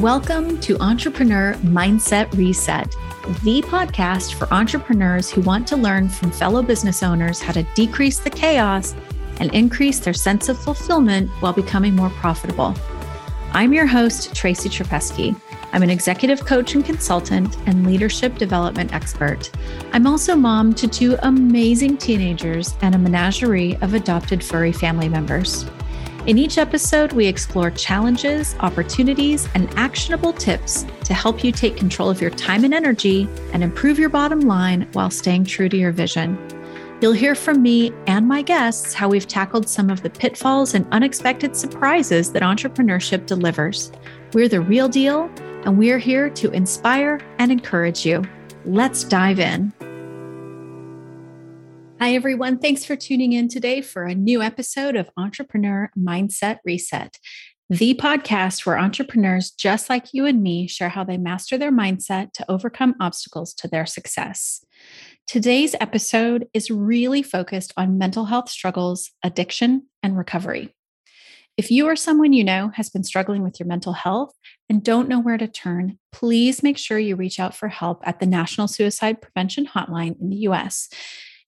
Welcome to Entrepreneur Mindset Reset, the podcast for entrepreneurs who want to learn from fellow business owners how to decrease the chaos and increase their sense of fulfillment while becoming more profitable. I'm your host, Tracy Trapesky. I'm an executive coach and consultant and leadership development expert. I'm also mom to two amazing teenagers and a menagerie of adopted furry family members. In each episode, we explore challenges, opportunities, and actionable tips to help you take control of your time and energy and improve your bottom line while staying true to your vision. You'll hear from me and my guests how we've tackled some of the pitfalls and unexpected surprises that entrepreneurship delivers. We're the real deal, and we're here to inspire and encourage you. Let's dive in. Hi, everyone. Thanks for tuning in today for a new episode of Entrepreneur Mindset Reset, the podcast where entrepreneurs just like you and me share how they master their mindset to overcome obstacles to their success. Today's episode is really focused on mental health struggles, addiction, and recovery. If you or someone you know has been struggling with your mental health and don't know where to turn, please make sure you reach out for help at the National Suicide Prevention Hotline in the US.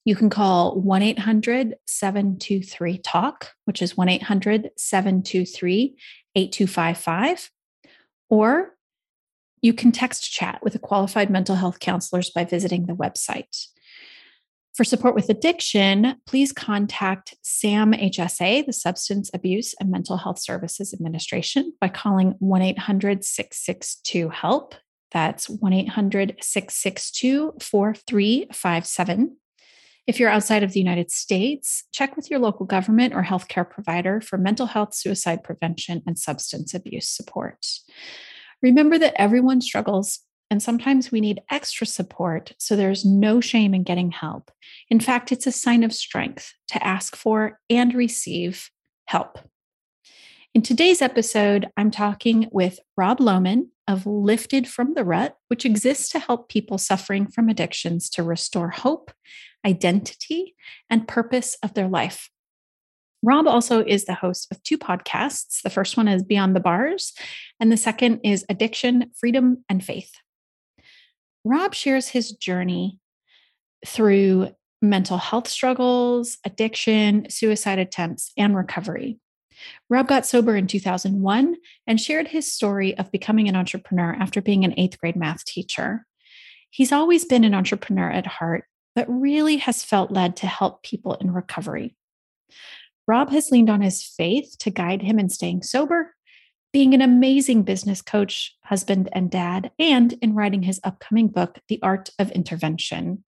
You can call 1 800 723 TALK, which is 1 800 723 8255. Or you can text chat with a qualified mental health counselors by visiting the website. For support with addiction, please contact SAMHSA, the Substance Abuse and Mental Health Services Administration, by calling 1 800 662 HELP. That's 1 800 662 4357. If you're outside of the United States, check with your local government or healthcare provider for mental health, suicide prevention, and substance abuse support. Remember that everyone struggles, and sometimes we need extra support, so there's no shame in getting help. In fact, it's a sign of strength to ask for and receive help. In today's episode, I'm talking with Rob Lohman of Lifted from the Rut, which exists to help people suffering from addictions to restore hope, identity, and purpose of their life. Rob also is the host of two podcasts. The first one is Beyond the Bars, and the second is Addiction, Freedom, and Faith. Rob shares his journey through mental health struggles, addiction, suicide attempts, and recovery. Rob got sober in 2001 and shared his story of becoming an entrepreneur after being an eighth grade math teacher. He's always been an entrepreneur at heart but really has felt led to help people in recovery. Rob has leaned on his faith to guide him in staying sober, being an amazing business coach, husband, and dad, and in writing his upcoming book, The Art of Intervention.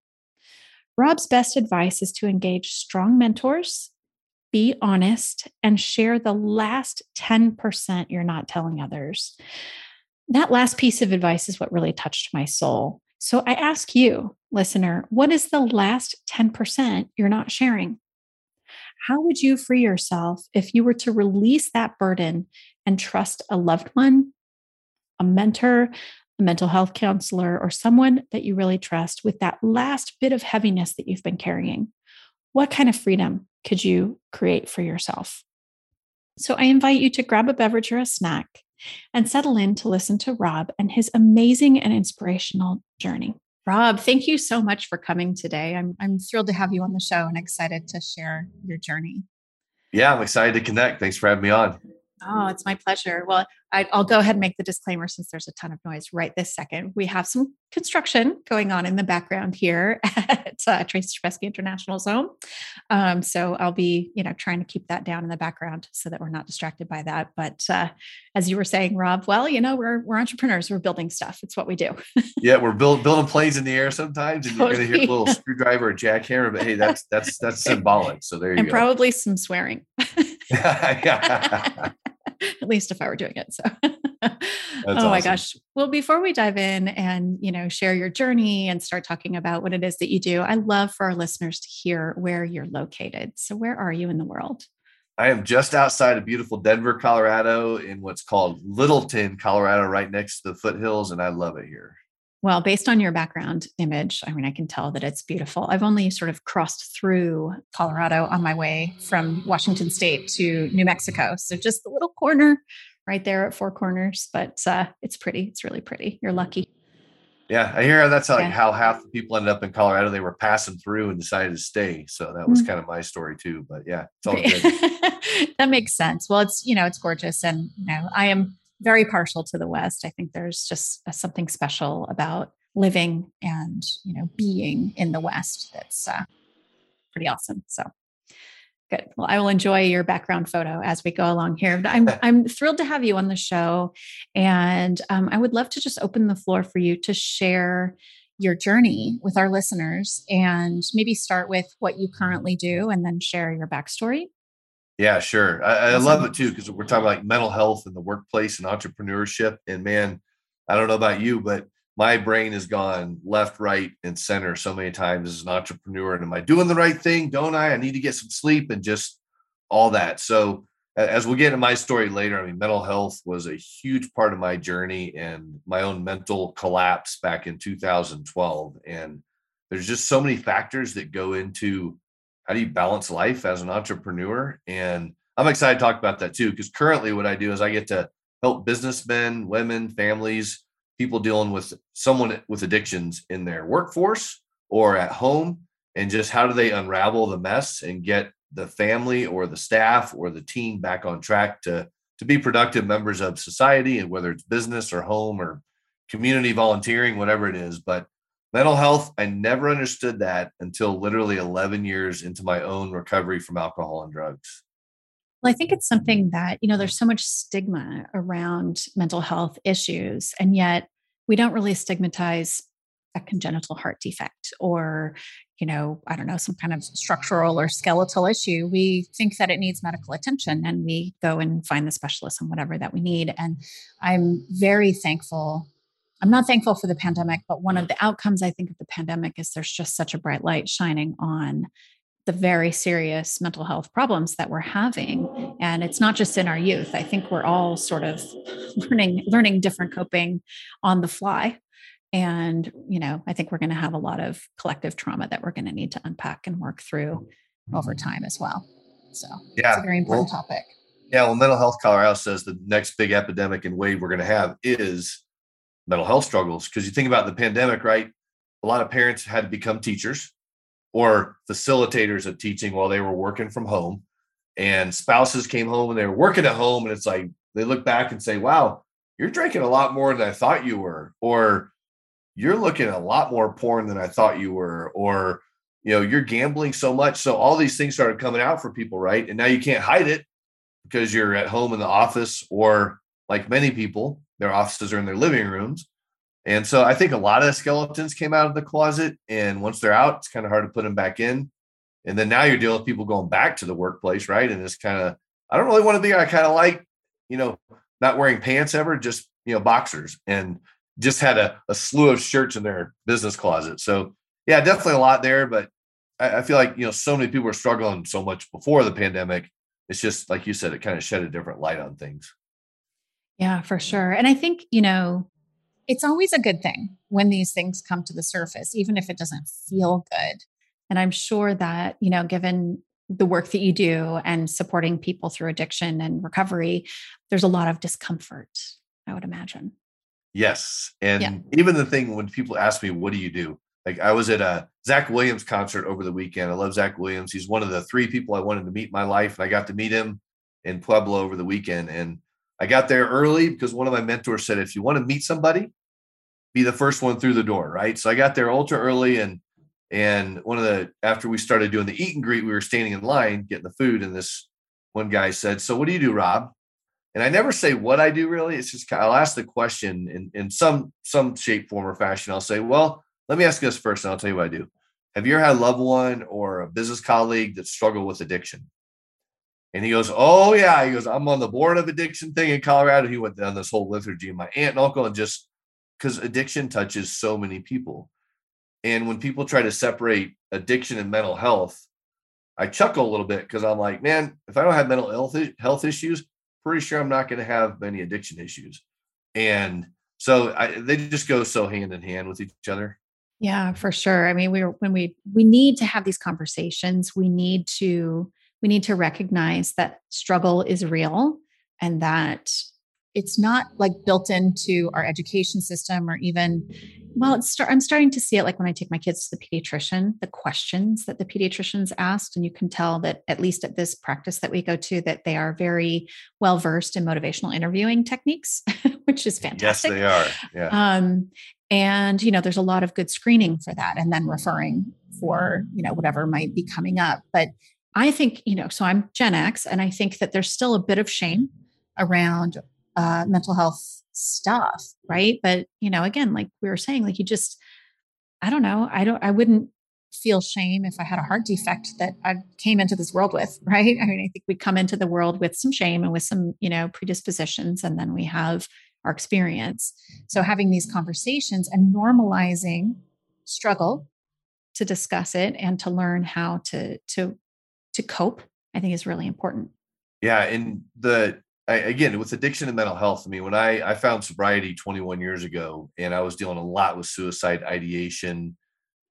Rob's best advice is to engage strong mentors, be honest, and share the last 10% you're not telling others. That last piece of advice is what really touched my soul. So I ask you, listener, what is the last 10% you're not sharing? How would you free yourself if you were to release that burden and trust a loved one, a mentor, a mental health counselor, or someone that you really trust with that last bit of heaviness that you've been carrying? What kind of freedom could you create for yourself? So I invite you to grab a beverage or a snack and settle in to listen to Rob and his amazing and inspirational journey. Rob, thank you so much for coming today. I'm, I'm thrilled to have you on the show and excited to share your journey. Yeah, I'm excited to connect. Thanks for having me on. Oh, it's my pleasure. Well, I, will go ahead and make the disclaimer since there's a ton of noise right this second. We have some construction going on in the background here at uh, Tracy Trapesky International's home. Um, so I'll be, you know, trying to keep that down in the background so that we're not distracted by that. But uh, as you were saying, Rob, well, you know, we're we're entrepreneurs. We're building stuff. It's what we do. yeah, we're build, building planes in the air sometimes, and you're going to hear a little screwdriver or jackhammer. But hey, that's that's that's symbolic. So there you and go. And probably some swearing. at least if I were doing it. So, oh awesome. my gosh. Well, before we dive in and, you know, share your journey and start talking about what it is that you do, I love for our listeners to hear where you're located. So, where are you in the world? I am just outside of beautiful Denver, Colorado, in what's called Littleton, Colorado, right next to the foothills, and I love it here. Well, based on your background image, I mean, I can tell that it's beautiful. I've only sort of crossed through Colorado on my way from Washington State to New Mexico. So just the little corner right there at Four Corners, but uh, it's pretty. It's really pretty. You're lucky. Yeah, I hear that's like Yeah. how half the people ended up in Colorado. They were passing through and decided to stay. So that was Mm. kind of my story too. But yeah, it's all good. that makes sense. Well, it's you know it's gorgeous, and you know I am very partial to the West. I think there's just something special about living and you know being in the West that's uh, pretty awesome. So good. Well, I will enjoy your background photo as we go along here. But I'm I'm thrilled to have you on the show, and um, I would love to just open the floor for you to share your journey with our listeners and maybe start with what you currently do and then share your backstory. Yeah, sure. I, I love it too because we're talking like mental health in the workplace and entrepreneurship. And man, I don't know about you, but my brain has gone left, right, and center so many times as an entrepreneur. And am I doing the right thing? Don't I? I need to get some sleep and just all that. So as we'll get into my story later, I mean, mental health was a huge part of my journey and my own mental collapse back in 2012. And there's just so many factors that go into how do you balance life as an entrepreneur? And I'm excited to talk about that too, because currently what I do is I get to help businessmen, women, families, people dealing with someone with addictions in their workforce or at home, and just how do they unravel the mess and get the family or the staff or the team back on track to to be productive members of society, and whether it's business or home or community volunteering, whatever it is. But mental health, I never understood that until literally 11 years into my own recovery from alcohol and drugs. Well, I think it's something that, you know, there's so much stigma around mental health issues, and yet we don't really stigmatize a congenital heart defect or, you know, I don't know, some kind of structural or skeletal issue. We think that it needs medical attention and we go and find the specialist and whatever that we need. And I'm very thankful. I'm not thankful for the pandemic, but one of the outcomes I think of the pandemic is there's just such a bright light shining on the very serious mental health problems that we're having. And it's not just in our youth. I think we're all sort of learning learning different coping on the fly. And you know i think we're going to have a lot of collective trauma that we're going to need to unpack and work through over mm-hmm. time as well. So yeah it's a very important well, topic. Yeah, well, Mental Health Colorado says the next big epidemic and wave we're going to have is mental health struggles. Because you think about the pandemic, right? A lot of parents had to become teachers or facilitators of teaching while they were working from home. And spouses came home and they were working at home. And it's like they look back and say, wow, you're drinking a lot more than I thought you were. Or you're looking a lot more porn than I thought you were. Or, you know, you're gambling so much. So all these things started coming out for people, right? And now you can't hide it because you're at home in the office or like many people their offices are in their living rooms. And so i think a lot of skeletons came out of the closet and once they're out it's kind of hard to put them back in. And then now you're dealing with people going back to the workplace right? And it's kind of i don't really want to be i kind of like you know not wearing pants ever just you know boxers and just had a, a slew of shirts in their business closet. So yeah definitely a lot there but I, I feel like you know so many people were struggling so much before the pandemic. It's just like you said, it kind of shed a different light on things. Yeah for sure and i think you know it's always a good thing when these things come to the surface even if it doesn't feel good and i'm sure that you know given the work that you do and supporting people through addiction and recovery there's a lot of discomfort i would imagine Yes. And Yeah. even the thing when people ask me, what do you do? Like I was at a Zach Williams concert over the weekend. I love Zach Williams. He's one of the three people I wanted to meet in my life. And I got to meet him in Pueblo over the weekend. And I got there early because one of my mentors said, if you want to meet somebody, be the first one through the door. Right. So I got there ultra early and and one of the after we started doing the eat and greet, we were standing in line getting the food. And this one guy said, So what do you do, Rob? And I never say what I do really. It's just I'll ask the question in, in some some shape, form, or fashion. I'll say, Well, let me ask this first, and I'll tell you what I do. Have you ever had a loved one or a business colleague that struggled with addiction? And he goes, Oh, yeah. He goes, I'm on the board of addiction thing in Colorado. He went down this whole liturgy. My aunt and uncle, and just because addiction touches so many people. And when people try to separate addiction and mental health, I chuckle a little bit because I'm like, man, if I don't have mental health health issues, pretty sure I'm not going to have many addiction issues. And so I, they just go so hand in hand with each other. Yeah, for sure. I mean, we're when we we need to have these conversations. We need to we need to recognize that struggle is real and that it's not like built into our education system or even well it's start, i'm starting to see it like when i take my kids to the pediatrician the questions that the pediatricians asked and you can tell that at least at this practice that we go to that they are very well versed in motivational interviewing techniques which is fantastic yes they are. Yeah. Um, and you know there's a lot of good screening for that and then referring for you know whatever might be coming up. But i think you know so i'm gen x and i think that there's still a bit of shame around uh, mental health stuff right? But you know again like we were saying like you just i don't know i don't i wouldn't feel shame if i had a heart defect that i came into this world with right? I mean i think we come into the world with some shame and with some you know predispositions and then we have our experience. So having these conversations and normalizing struggle to discuss it and to learn how to to to cope i think is really important. Yeah and the I, again with addiction and mental health i mean when i i found sobriety 21 years ago and i was dealing a lot with suicide ideation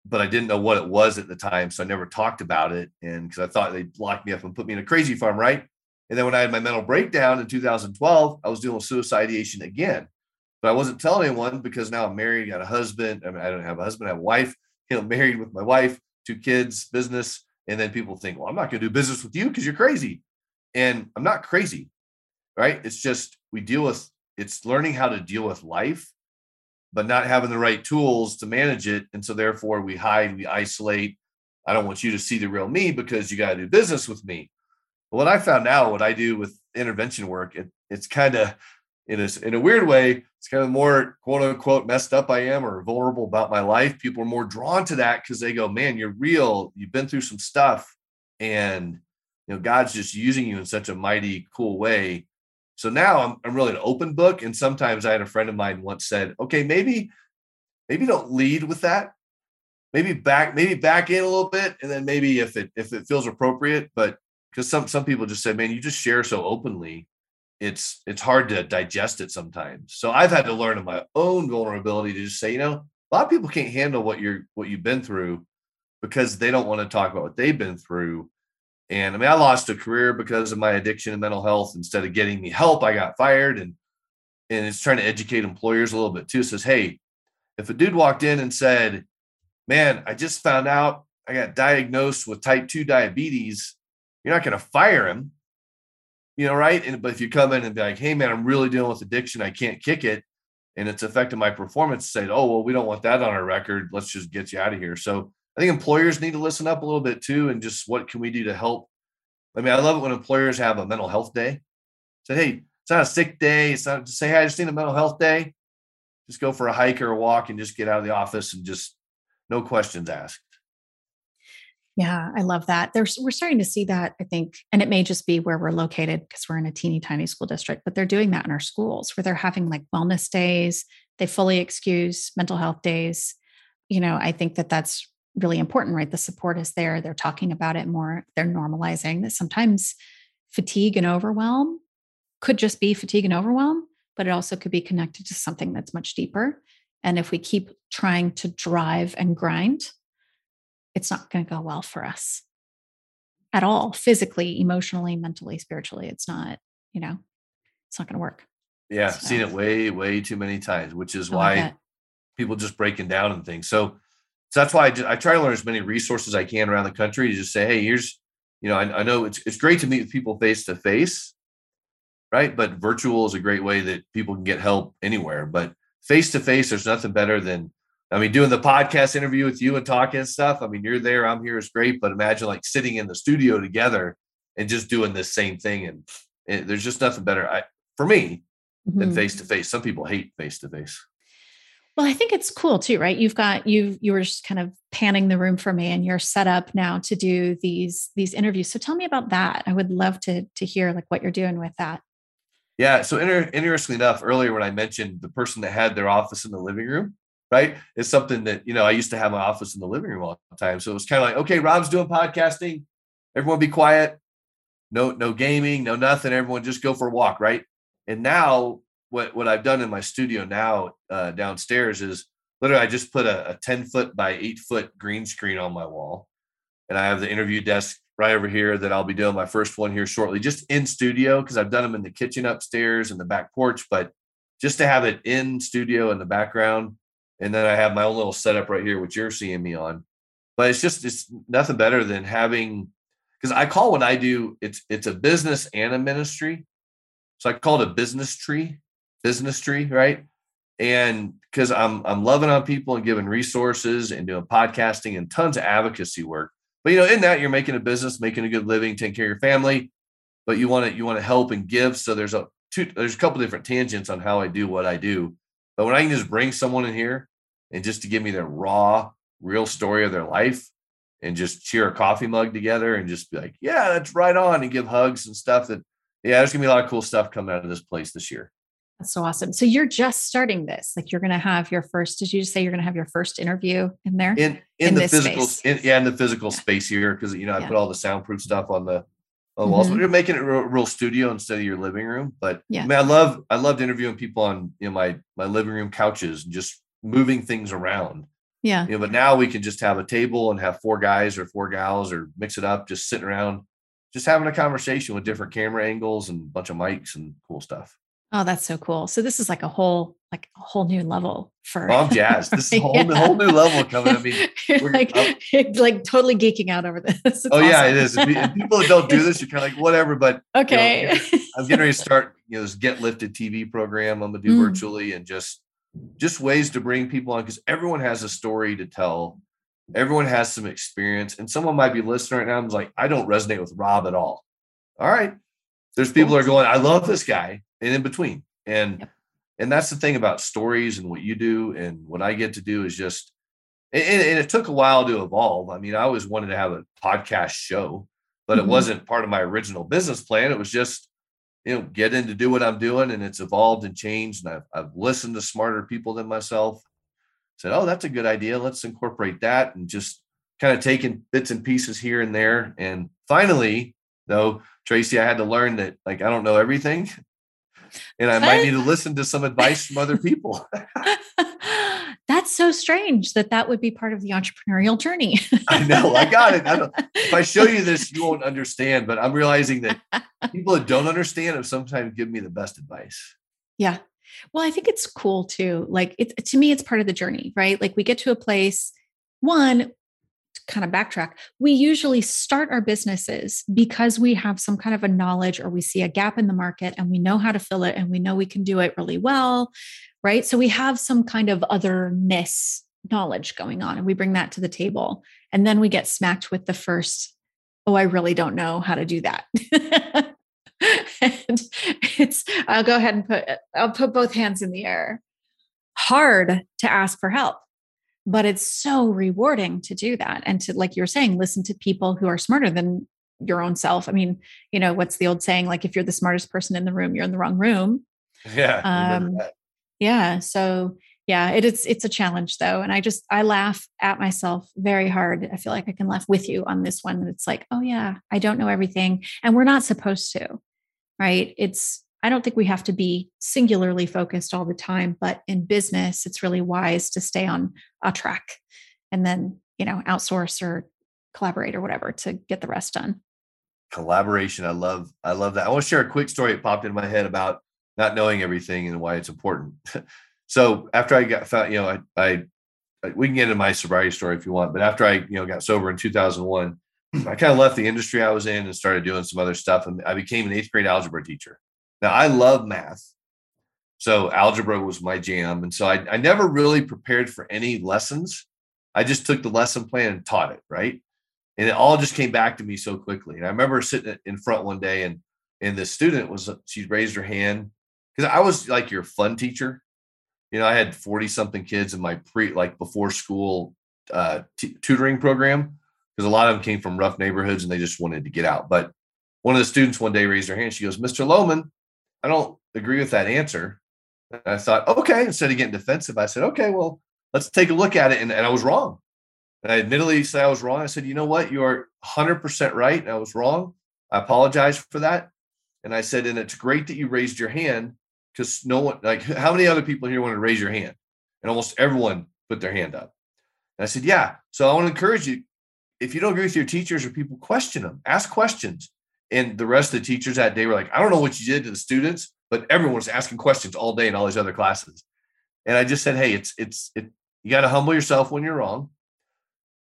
but i didn't know what it was at the time so i never talked about it and because i thought they'd lock me up and put me in a crazy farm right? And then when i had my mental breakdown in 2012 i was dealing with suicide ideation again but i wasn't telling anyone because now i'm married got a husband i mean i don't have a husband i have a wife you know married with my wife two kids business and then people think well i'm not going to do business with you because you're crazy and i'm not crazy right? It's just we deal with it's learning how to deal with life, but not having the right tools to manage it. And so therefore we hide, we isolate. I don't want you to see the real me because you got to do business with me. But what I found out, what I do with intervention work, it, it's kind of in a, in a weird way, it's kind of more quote unquote messed up I am or vulnerable about my life. People are more drawn to that because they go, man, you're real. You've been through some stuff. And you know, God's just using you in such a mighty cool way so now I'm, I'm really an open book. And sometimes I had a friend of mine once said, okay, maybe, maybe don't lead with that. Maybe back, maybe back in a little bit. And then maybe if it, if it feels appropriate, but because some, some people just say, man, you just share so openly. It's, it's hard to digest it sometimes. So I've had to learn in my own vulnerability to just say, you know, a lot of people can't handle what you're, what you've been through because they don't want to talk about what they've been through and I mean, I lost a career because of my addiction and mental health. Instead of getting me help, I got fired. And and it's trying to educate employers a little bit too. It says, hey, if a dude walked in and said, Man, I just found out I got diagnosed with type 2 diabetes, you're not going to fire him. You know, right? And but if you come in and be like, hey man, I'm really dealing with addiction, I can't kick it, and it's affecting my performance, say, oh well, we don't want that on our record. Let's just get you out of here. So I think employers need to listen up a little bit too, and just what can we do to help? I mean, I love it when employers have a mental health day. Say, hey, it's not a sick day. It's not to say, hey, I just need a mental health day. Just go for a hike or a walk and just get out of the office and just no questions asked. Yeah, I love that. There's we're starting to see that, I think, and it may just be where we're located because we're in a teeny tiny school district, but they're doing that in our schools where they're having like wellness days. They fully excuse mental health days. You know, I think that that's really important, right? The support is there. They're talking about it more. They're normalizing that sometimes fatigue and overwhelm could just be fatigue and overwhelm, but it also could be connected to something that's much deeper. And if we keep trying to drive and grind, it's not going to go well for us at all, physically, emotionally, mentally, spiritually. It's not, you know, it's not going to work. Yeah, so. seen it way, way too many times, which is oh, why people just breaking down and things. So so that's why I, just, I try to learn as many resources I can around the country to just say, hey, here's, you know, I, I know it's it's great to meet with people face to face, right? But virtual is a great way that people can get help anywhere. But face to face, there's nothing better than, I mean, doing the podcast interview with you and talking and stuff. I mean, you're there, I'm here is great. But imagine like sitting in the studio together and just doing the same thing. And, and there's just nothing better I, for me than face to face. Some people hate face to face. Well, I think it's cool too, right? You've got you you were just kind of panning the room for me and you're set up now to do these these interviews. So tell me about that. I would love to to hear like what you're doing with that. Yeah, so inter- interestingly enough, earlier when I mentioned the person that had their office in the living room, right? It's something that, you know, I used to have my office in the living room all the time. So it was kind of like, okay, Rob's doing podcasting. Everyone be quiet. No, no gaming, no nothing. Everyone just go for a walk, right? And now what what I've done in my studio now uh, downstairs is literally I just put a, a 10 foot by eight foot green screen on my wall, and I have the interview desk right over here that I'll be doing my first one here shortly, just in studio because I've done them in the kitchen upstairs and the back porch, but just to have it in studio in the background. And then I have my own little setup right here, which you're seeing me on. But it's just it's nothing better than having because I call what I do it's it's a business and a ministry. So I call it a business tree, business tree, right? And because I'm I'm loving on people and giving resources and doing podcasting and tons of advocacy work. But you know, in that you're making a business, making a good living, taking care of your family, but you want to you want to help and give. So there's a two there's a couple different tangents on how I do what I do. But when I can just bring someone in here and just to give me their raw, real story of their life and just cheer a coffee mug together and just be like, yeah, that's right on and give hugs and stuff that yeah, there's gonna be a lot of cool stuff coming out of this place this year. That's so awesome. So you're just starting this. Like you're going to have your first. Did you just say you're going to have your first interview in there? In in, in the physical, in, yeah, in the physical space here because you know I Yeah. put all the soundproof stuff on the on the walls. Mhm. We're making it a real, real studio instead of your living room. But Yeah. I mean, I love I loved interviewing people on you know my my living room couches and just moving things around. Yeah. You know, but now we can just have a table and have four guys or four gals or mix it up, just sitting around, just having a conversation with different camera angles and a bunch of mics and cool stuff. Oh, that's so cool. So this is like a whole, like a whole new level for. Well, I'm jazzed. This is a whole, whole new level coming. I mean, we're- like, like totally geeking out over this. It's oh yeah, it is. And people that don't do this, you're kind of like whatever. But okay. I'm getting ready to start, you know, this Get Lifted TV program I'm gonna do Mm. virtually and just just ways to bring people on because everyone has a story to tell. Everyone has some experience, and someone might be listening right now and is like, I don't resonate with Rob at all. All right. There's people that are going, I love this guy, and in between. And Yep. and that's the thing about stories and what you do and what I get to do is just and, and it took a while to evolve. I mean, I always wanted to have a podcast show, but Mhm. it wasn't part of my original business plan. It was just you know, get in to do what I'm doing, and it's evolved and changed. And I've, I've listened to smarter people than myself. Said, oh, that's a good idea. Let's incorporate that, and just kind of taking bits and pieces here and there. And finally, though, Tracy, I had to learn that like I don't know everything, and I might need to listen to some advice from other people. That's so strange that that would be part of the entrepreneurial journey. I know, I got it. I if I show you this, you won't understand. But I'm realizing that people that don't understand have sometimes give me the best advice. Yeah. Well, I think it's cool too. Like it to me, it's part of the journey, right? Like we get to a place, one, kind of backtrack, we usually start our businesses because we have some kind of a knowledge or we see a gap in the market and we know how to fill it and we know we can do it really well. Right. So we have some kind of otherness knowledge going on and we bring that to the table. And then we get smacked with the first, oh, I really don't know how to do that. and it's i'll go ahead and put i'll put both hands in the air hard to ask for help but it's so rewarding to do that and to like you're saying listen to people who are smarter than your own self i mean you know what's the old saying like if you're the smartest person in the room you're in the wrong room Yeah. Um. Yeah so yeah it is it's a challenge though and i just i laugh at myself very hard i feel like i can laugh with you on this one it's like oh yeah i don't know everything and we're not supposed to right it's i don't think we have to be singularly focused all the time but in business it's really wise to stay on a track and then you know outsource or collaborate or whatever to get the rest done collaboration. I love, I love that. I want to share a quick story that popped in my head about not knowing everything and why it's important. so after I got found, you know, I, I, we can get into my sobriety story if you want, but after I, you know, got sober in 2001, I kind of left the industry I was in and started doing some other stuff. And I became an eighth grade algebra teacher. Now I love math. So algebra was my jam. And so I, I never really prepared for any lessons. I just took the lesson plan and taught it. Right. And it all just came back to me so quickly. And I remember sitting in front one day and, and the student was, she raised her hand because I was like your fun teacher. You know, I had 40 something kids in my pre, like before school uh, t- tutoring program because a lot of them came from rough neighborhoods and they just wanted to get out. But one of the students one day raised her hand. She goes, Mr. Lohman, I don't agree with that answer. And I thought, okay, instead of getting defensive, I said, okay, well, let's take a look at it. And, and I was wrong. And I admittedly said I was wrong. I said, you know what? You are 100% right. And I was wrong. I apologize for that. And I said, and it's great that you raised your hand because no one, like, how many other people here want to raise your hand? And almost everyone put their hand up. And I said, yeah. So I want to encourage you if you don't agree with your teachers or people, question them, ask questions. And the rest of the teachers that day were like, I don't know what you did to the students, but everyone was asking questions all day in all these other classes. And I just said, hey, it's it's it. You got to humble yourself when you're wrong,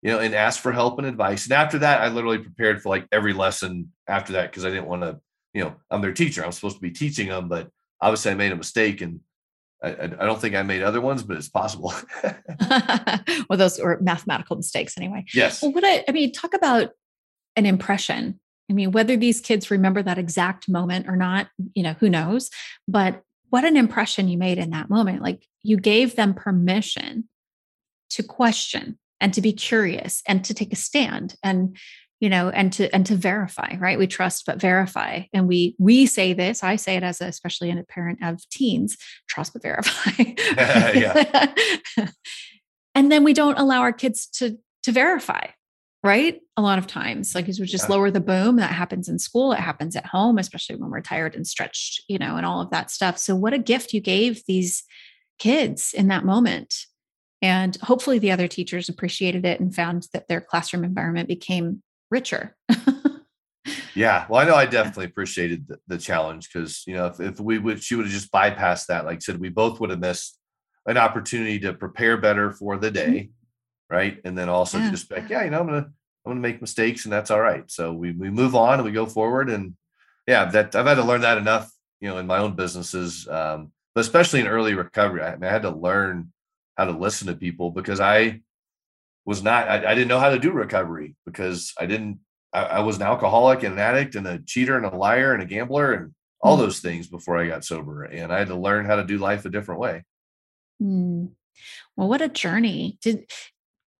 you know, and ask for help and advice. And after that, I literally prepared for like every lesson after that because I didn't want to, you know, I'm their teacher. I'm supposed to be teaching them, but obviously I made a mistake and I, I, don't think I made other ones, but it's possible. well, those were mathematical mistakes anyway. Yes. Well, what I, I mean, talk about an impression. I mean, whether these kids remember that exact moment or not, you know, who knows? But what an impression you made in that moment. Like you gave them permission to question and to be curious and to take a stand. And you know and to and to verify right? We trust but verify. And we we say this i say it as a, especially in a parent of teens trust but verify. And then we don't allow our kids to to verify right? A lot of times like we just yeah. lower the boom that happens in school it happens at home especially when we're tired and stretched you know and all of that stuff. So what a gift you gave these kids in that moment. And hopefully the other teachers appreciated it and found that their classroom environment became richer. yeah. Well, I know I definitely appreciated the, the challenge because, you know, if, if we would, she would have just bypassed that. Like I said, we both would have missed an opportunity to prepare better for the day. Mm-hmm. Right. And then also yeah. just like, yeah, you know, I'm going to, I'm going to make mistakes and that's all right. So we, we move on and we go forward. And yeah, that I've had to learn that enough, you know, in my own businesses, um, but especially in early recovery. I, mean, I had to learn how to listen to people because I, was not I, I, didn't know how to do recovery because I didn't I, I, was an alcoholic and an addict and a cheater and a liar and a gambler and all mm. those things before I got sober and I had to learn how to do life a different way. Mm. Well, what a journey. Did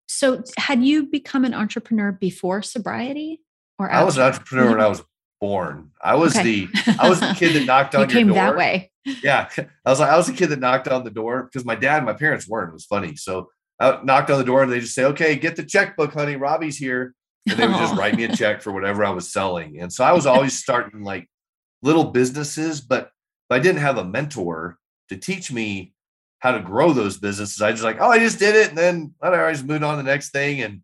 so had you become an entrepreneur before sobriety or after? I was an entrepreneur when I was born. I was okay. the I was the kid that knocked on you came door. that way. Yeah. I was like I was the kid that knocked on the door because my dad and my parents weren't. It was funny. So I knocked on the door and they just say, okay, get the checkbook, honey. Robbie's here. And they would just write me a check for whatever I was selling. And so I was always starting like little businesses, but I didn't have a mentor to teach me how to grow those businesses. I just like, oh, I just did it. And then I always moved on to the next thing. And,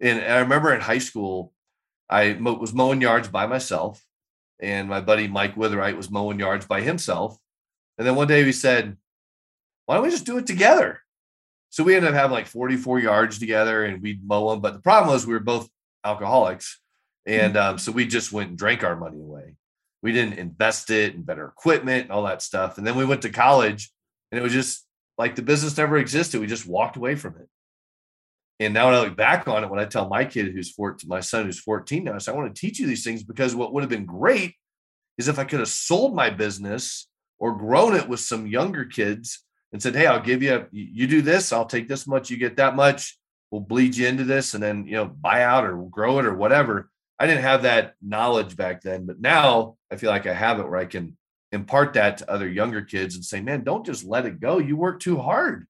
and I remember in high school, I was mowing yards by myself. And my buddy Mike Witherite was mowing yards by himself. And then one day we said, why don't we just do it together? So we ended up having like 44 yards together and we'd mow them. But the problem was we were both alcoholics. And um, so we just went and drank our money away. We didn't invest it in better equipment and all that stuff. And then we went to college and it was just like the business never existed. We just walked away from it. And now when I look back on it, when I tell my kid who's 14, my son who's 14 now, I say, I want to teach you these things because what would have been great is if I could have sold my business or grown it with some younger kids and said, Hey, I'll give you, you do this, I'll take this much, you get that much, we'll bleed you into this and then, you know, buy out or grow it or whatever. I didn't have that knowledge back then, but now I feel like I have it where I can impart that to other younger kids and say, man, don't just let it go. You work too hard.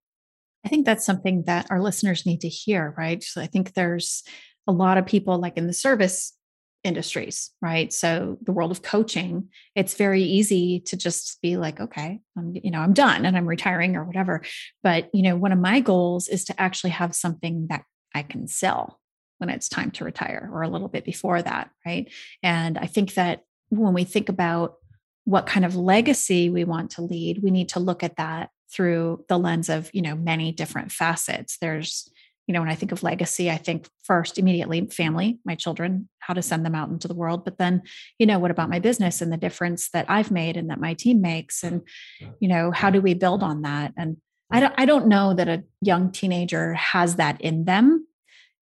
I think that's something that our listeners need to hear, right? So I think there's a lot of people like in the service industries, right? So the world of coaching, it's very easy to just be like, okay, I'm, you know, I'm done and I'm retiring or whatever. But, you know, one of my goals is to actually have something that I can sell when it's time to retire or a little bit before that, right? And I think that when we think about what kind of legacy we want to lead, we need to look at that through the lens of, you know, many different facets. There's you know, when I think of legacy, I think first immediately family, my children, how to send them out into the world. But then, you know, what about my business and the difference that I've made and that my team makes? And, you know, how do we build on that? And I don't, I don't know that a young teenager has that in them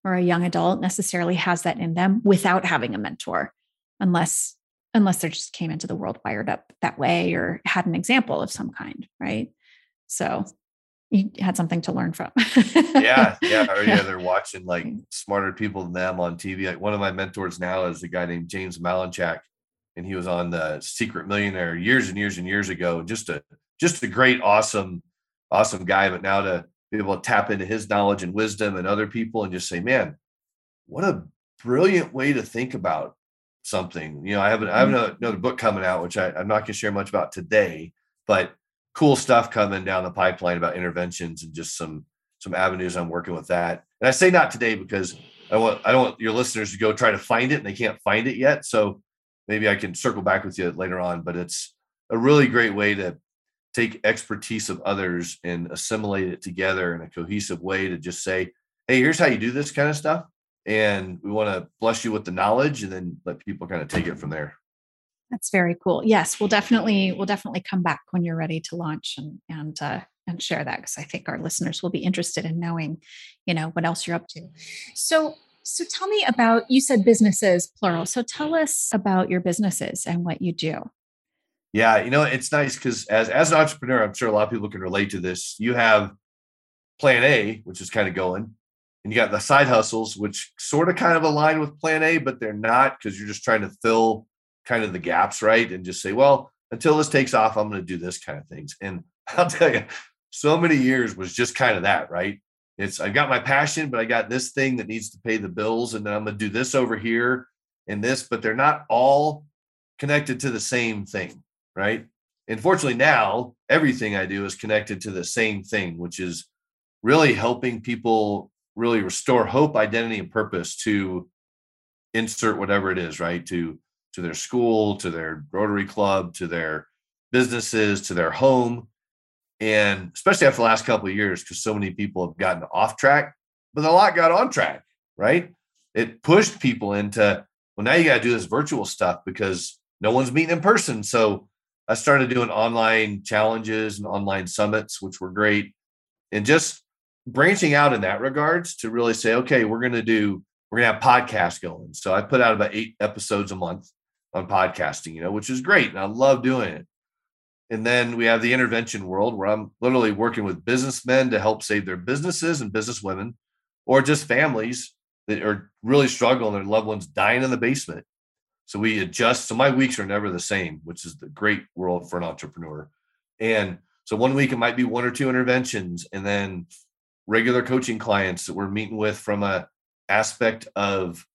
or a young adult necessarily has that in them without having a mentor, unless unless they just came into the world wired up that way or had an example of some kind, right? So you had something to learn from. yeah, yeah. Or yeah, they're watching like smarter people than them on TV. Like one of my mentors now is a guy named James Malinchak, and he was on the Secret Millionaire years and years and years ago. Just a just a great, awesome, awesome guy. But now to be able to tap into his knowledge and wisdom and other people and just say, man, what a brilliant way to think about something. You know, I have, an, I have mm-hmm. another book coming out, which I, I'm not going to share much about today, but cool stuff coming down the pipeline about interventions and just some some avenues I'm working with that. And I say not today because I want I don't want your listeners to go try to find it and they can't find it yet. So maybe I can circle back with you later on. But it's a really great way to take expertise of others and assimilate it together in a cohesive way to just say, hey, here's how you do this kind of stuff. And we want to bless you with the knowledge and then let people kind of take it from there. That's very cool. Yes, we'll definitely we'll definitely come back when you're ready to launch and and uh, and share that because I think our listeners will be interested in knowing, you know, what else you're up to. So so tell me about you said businesses plural. So tell us about your businesses and what you do. Yeah, you know, it's nice because as as an entrepreneur, I'm sure a lot of people can relate to this. You have plan A, which is kind of going, and you got the side hustles, which sort of kind of align with plan A, but they're not because you're just trying to fill kind of the gaps, right? And just say, well, until this takes off, I'm going to do this kind of things. And I'll tell you, so many years was just kind of that, right? It's I've got my passion, but I got this thing that needs to pay the bills, and then I'm going to do this over here and this, but they're not all connected to the same thing, right? Unfortunately, now everything I do is connected to the same thing, which is really helping people really restore hope, identity, and purpose to insert whatever it is, right? To to their school, to their Rotary Club, to their businesses, to their home. And especially after the last couple of years, because so many people have gotten off track, but a lot got on track, right? It pushed people into, well, now you got to do this virtual stuff because no one's meeting in person. So I started doing online challenges and online summits, which were great. And just branching out in that regards to really say, okay, we're going to do, we're going to have podcasts going. So I put out about eight episodes a month on podcasting, you know, which is great. And I love doing it. And then we have the intervention world where I'm literally working with businessmen to help save their businesses and business women, or just families that are really struggling, their loved ones dying in the basement. So we adjust. So my weeks are never the same, which is the great world for an entrepreneur. And so one week it might be one or two interventions, and then regular coaching clients that we're meeting with from a aspect of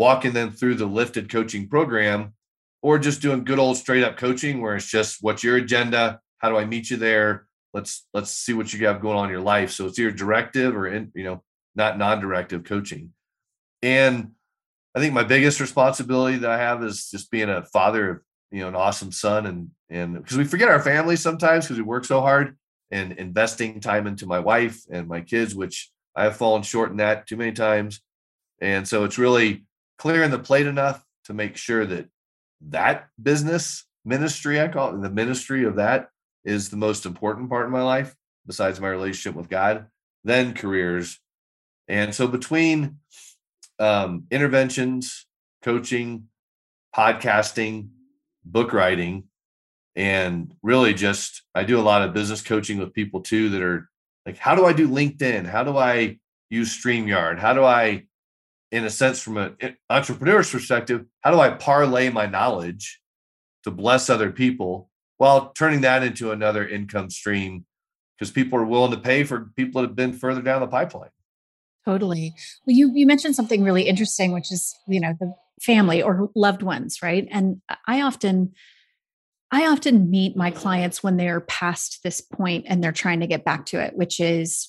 walking them through the lifted coaching program or just doing good old straight up coaching where it's just what's your agenda? How do i meet you there? Let's let's see what you have going on in your life. So it's either directive or in you know not non-directive coaching. And i think my biggest responsibility that i have is just being a father of you know an awesome son and and because we forget our family sometimes because we work so hard and investing time into my wife and my kids which i have fallen short in that too many times. And so it's really clearing the plate enough to make sure that that business ministry, I call it the ministry of that, is the most important part of my life, besides my relationship with God, then careers. And so between um, interventions, coaching, podcasting, book writing, and really just I do a lot of business coaching with people too that are like, how do I do LinkedIn? How do I use StreamYard? How do I in a sense, from an eh, entrepreneur's perspective, how do I parlay my knowledge to bless other people while turning that into another income stream? Because people are willing to pay for people that have been further down the pipeline. Totally. Well, you you mentioned something really interesting, which is you know the family or loved ones, right? And I often I often meet my clients when they're past this point and they're trying to get back to it, which is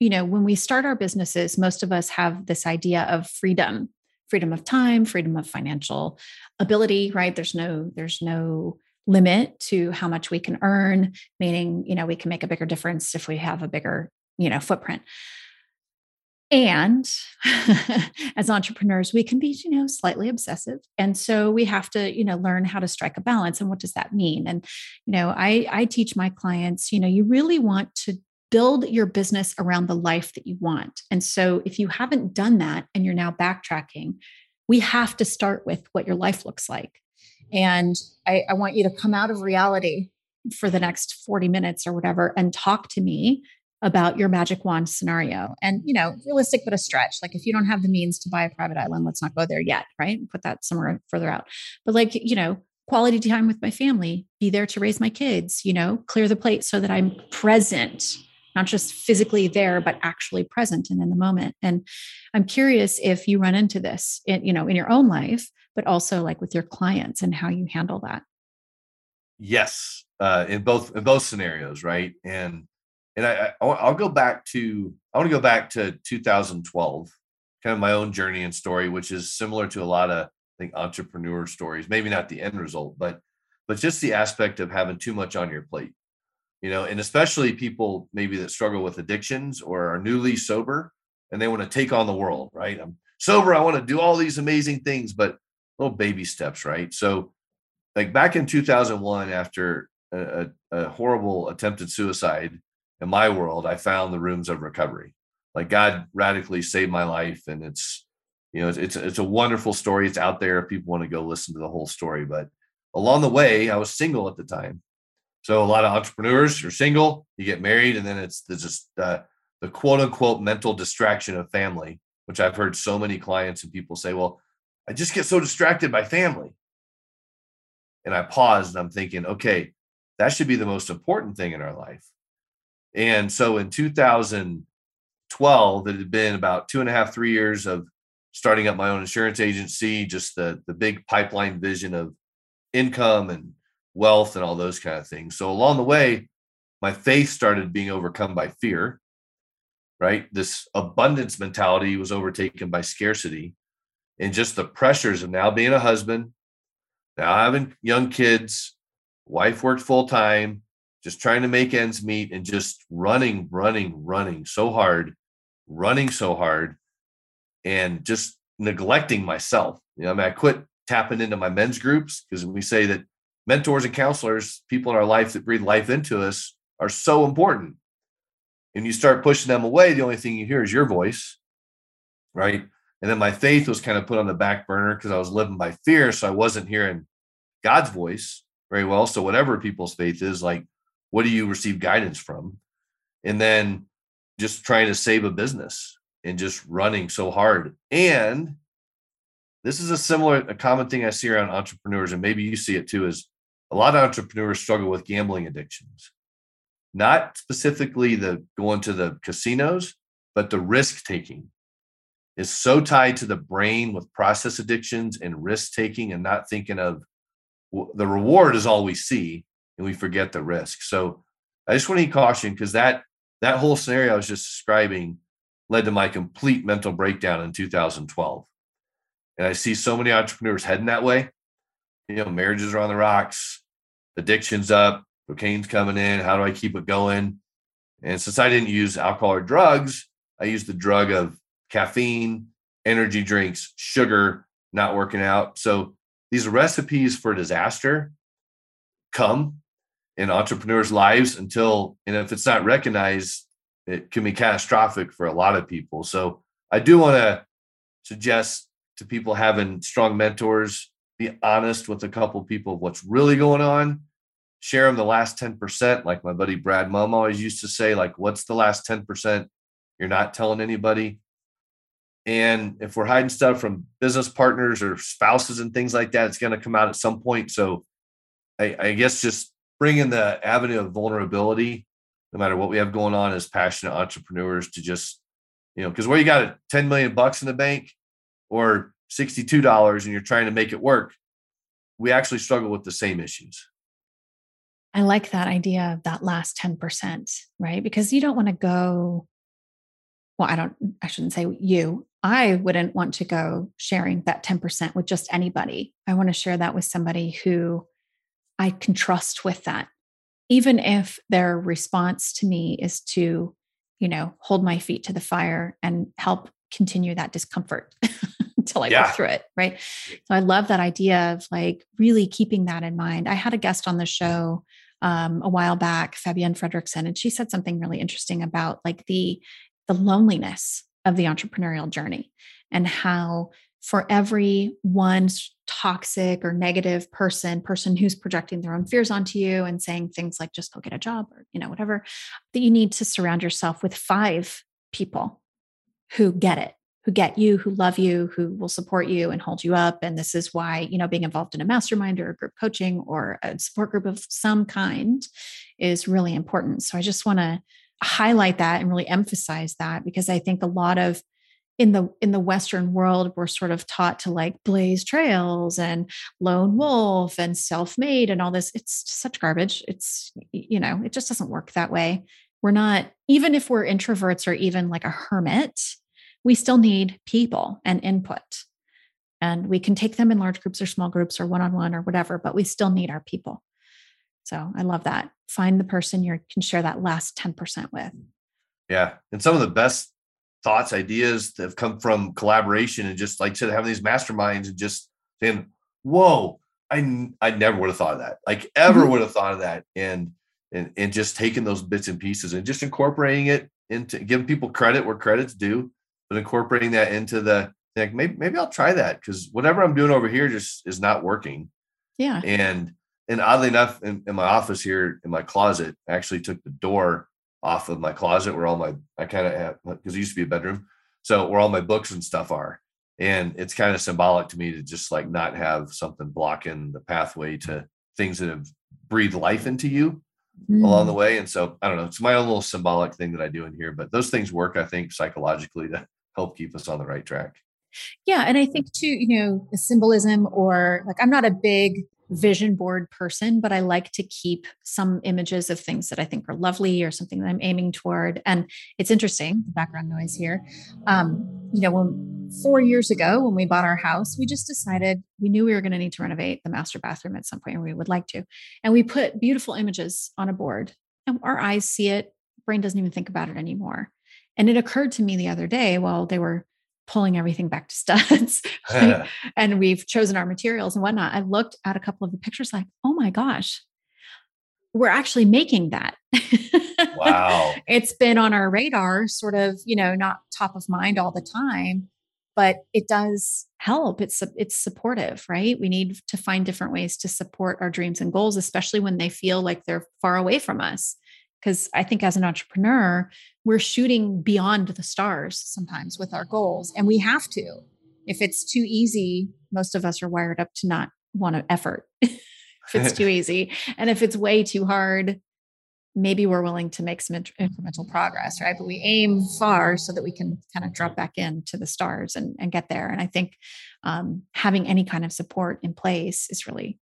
you know, when we start our businesses, most of us have this idea of freedom, freedom of time, freedom of financial ability, right? There's no, there's no limit to how much we can earn, meaning, you know, we can make a bigger difference if we have a bigger, you know, footprint. And as entrepreneurs, we can be, you know, slightly obsessive. And so we have to, you know, learn how to strike a balance. And what does that mean? And, you know, I, I teach my clients, you know, you really want to build your business around the life that you want. And so if you haven't done that and you're now backtracking, we have to start with what your life looks like. And I, I, want you to come out of reality for the next 40 minutes or whatever and talk to me about your magic wand scenario. And, you know, realistic, but a stretch. Like if you don't have the means to buy a private island, let's not go there yet, right? Put that somewhere further out. But like, you know, quality time with my family, be there to raise my kids, you know, clear the plate so that I'm present not just physically there but actually present and in the moment and i'm curious if you run into this in, you know in your own life but also like with your clients and how you handle that yes uh, in both in both scenarios right and and I, I i'll go back to i want to go back to 2012 kind of my own journey and story, which is similar to a lot of I think entrepreneur stories. Maybe not the end result, but but just the aspect of having too much on your plate. You know, and especially people maybe that struggle with addictions or are newly sober and they want to take on the world, right? I'm sober, I want to do all these amazing things, but little baby steps, right? So like back in 2001 after a, a, horrible attempted suicide in my world, I found the rooms of recovery. Like God radically saved my life, and it's you know it's it's, it's a wonderful story. It's out there if people want to go listen to the whole story. But along the way, I was single at the time, so a lot of entrepreneurs you're single. You get married, and then it's there's just uh, the quote unquote mental distraction of family, which I've heard so many clients and people say, "Well, I just get so distracted by family." And I paused, and I'm thinking, okay, that should be the most important thing in our life. And so in 2012, it had been about two and a half, three years of starting up my own insurance agency, just the, the big pipeline vision of income and wealth and all those kind of things. So along the way, my faith started being overcome by fear, right? This abundance mentality was overtaken by scarcity and just the pressures of now being a husband, now having young kids, wife worked full time, just trying to make ends meet and just running, running, running so hard, running so hard, and just neglecting myself. You know, I mean, I quit tapping into my men's groups because we say that mentors and counselors, people in our life that breathe life into us, are so important. And you start pushing them away, the only thing you hear is your voice, right? And then my faith was kind of put on the back burner because I was living by fear. So I wasn't hearing God's voice very well. So whatever people's faith is, like, what do you receive guidance from? And then just trying to save a business and just running so hard. And this is a similar, a common thing I see around entrepreneurs, and maybe you see it too, is a lot of entrepreneurs struggle with gambling addictions. Not specifically the going to the casinos, but the risk taking is so tied to the brain with process addictions and risk taking and not thinking of the reward is all we see and we forget the risk. So I just want to caution because that that whole scenario I was just describing led to my complete mental breakdown in 2012. And I see so many entrepreneurs heading that way. You know, marriages are on the rocks, addictions up, cocaine's coming in. How do I keep it going? And since I didn't use alcohol or drugs, I used the drug of caffeine, energy drinks, sugar, not working out. So these recipes for disaster come in entrepreneurs' lives until, and if it's not recognized, it can be catastrophic for a lot of people. So I do want to suggest to people having strong mentors, be honest with a couple people what's really going on. Share them the last 10%, like my buddy Brad Mum always used to say, like, what's the last 10% you're not telling anybody? And if we're hiding stuff from business partners or spouses and things like that, it's going to come out at some point. So I, I guess just bringing the avenue of vulnerability, no matter what we have going on as passionate entrepreneurs to just, you know, because where you got 10 million bucks in the bank or $62 and you're trying to make it work, we actually struggle with the same issues. I like that idea of that last 10%, right? Because you don't want to go, well, I don't, I shouldn't say you. I wouldn't want to go sharing that 10% with just anybody. I want to share that with somebody who I can trust with that, even if their response to me is to, you know, hold my feet to the fire and help continue that discomfort until I yeah. work through it. Right. So I love that idea of like really keeping that in mind. I had a guest on the show um, a while back, Fabienne Fredrickson, and she said something really interesting about like the the loneliness of the entrepreneurial journey and how for every one toxic or negative person person who's projecting their own fears onto you and saying things like just go get a job or you know whatever that you need to surround yourself with five people who get it who get you who love you who will support you and hold you up. And this is why you know being involved in a mastermind or a group coaching or a support group of some kind is really important. So i just want to highlight that and really emphasize that because I think a lot of in the in the western world we're sort of taught to like blaze trails and lone wolf and self-made and all this. It's such garbage. It's you know it just doesn't work that way. We're not even if we're introverts or even like a hermit we still need people and input. And we can take them in large groups or small groups or one on one or whatever, but we still need our people. So I love that. Find the person you can share that last 10% with. Yeah. And some of the best thoughts, ideas that have come from collaboration and just like I said, having these masterminds and just saying, whoa, I, I never would have thought of that. Like ever mm-hmm. would have thought of that. And, and, and just taking those bits and pieces and just incorporating it into giving people credit where credit's due, but incorporating that into the, like, maybe, maybe I'll try that. Cause whatever I'm doing over here just is not working. Yeah. And, and oddly enough, in, in my office here in my closet, I actually took the door off of my closet where all my I kind of have because it used to be a bedroom, so where all my books and stuff are, and it's kind of symbolic to me to just like not have something blocking the pathway to things that have breathed life into you mm. along the mm. way. And so I don't know, it's my own little symbolic thing that I do in here, but those things work, I think, psychologically to help keep us on the right track. Yeah, and I think too, you know, the symbolism or like I'm not a big vision board person, but I like to keep some images of things that I think are lovely or something that I'm aiming toward. And it's interesting, the background noise here. Um, you know, when four years ago, when we bought our house, we just decided we knew we were going to need to renovate the master bathroom at some point, or we would like to. And we put beautiful images on a board, and our eyes see it, brain doesn't even think about it anymore. And it occurred to me the other day while they were pulling everything back to studs and we've chosen our materials and whatnot. I looked at a couple of the pictures like, oh my gosh, we're actually making that. Wow. it's been on our radar, sort of, you know, not top of mind all the time, but it does help. It's it's supportive, right? We need to find different ways to support our dreams and goals, especially when they feel like they're far away from us because I think as an entrepreneur, we're shooting beyond the stars sometimes with our goals, and we have to. If it's too easy, most of us are wired up to not want to effort if it's too easy. And if it's way too hard, maybe we're willing to make some incremental progress, right? But we aim far so that we can kind of drop back into the stars and, and get there. And I think um, having any kind of support in place is really,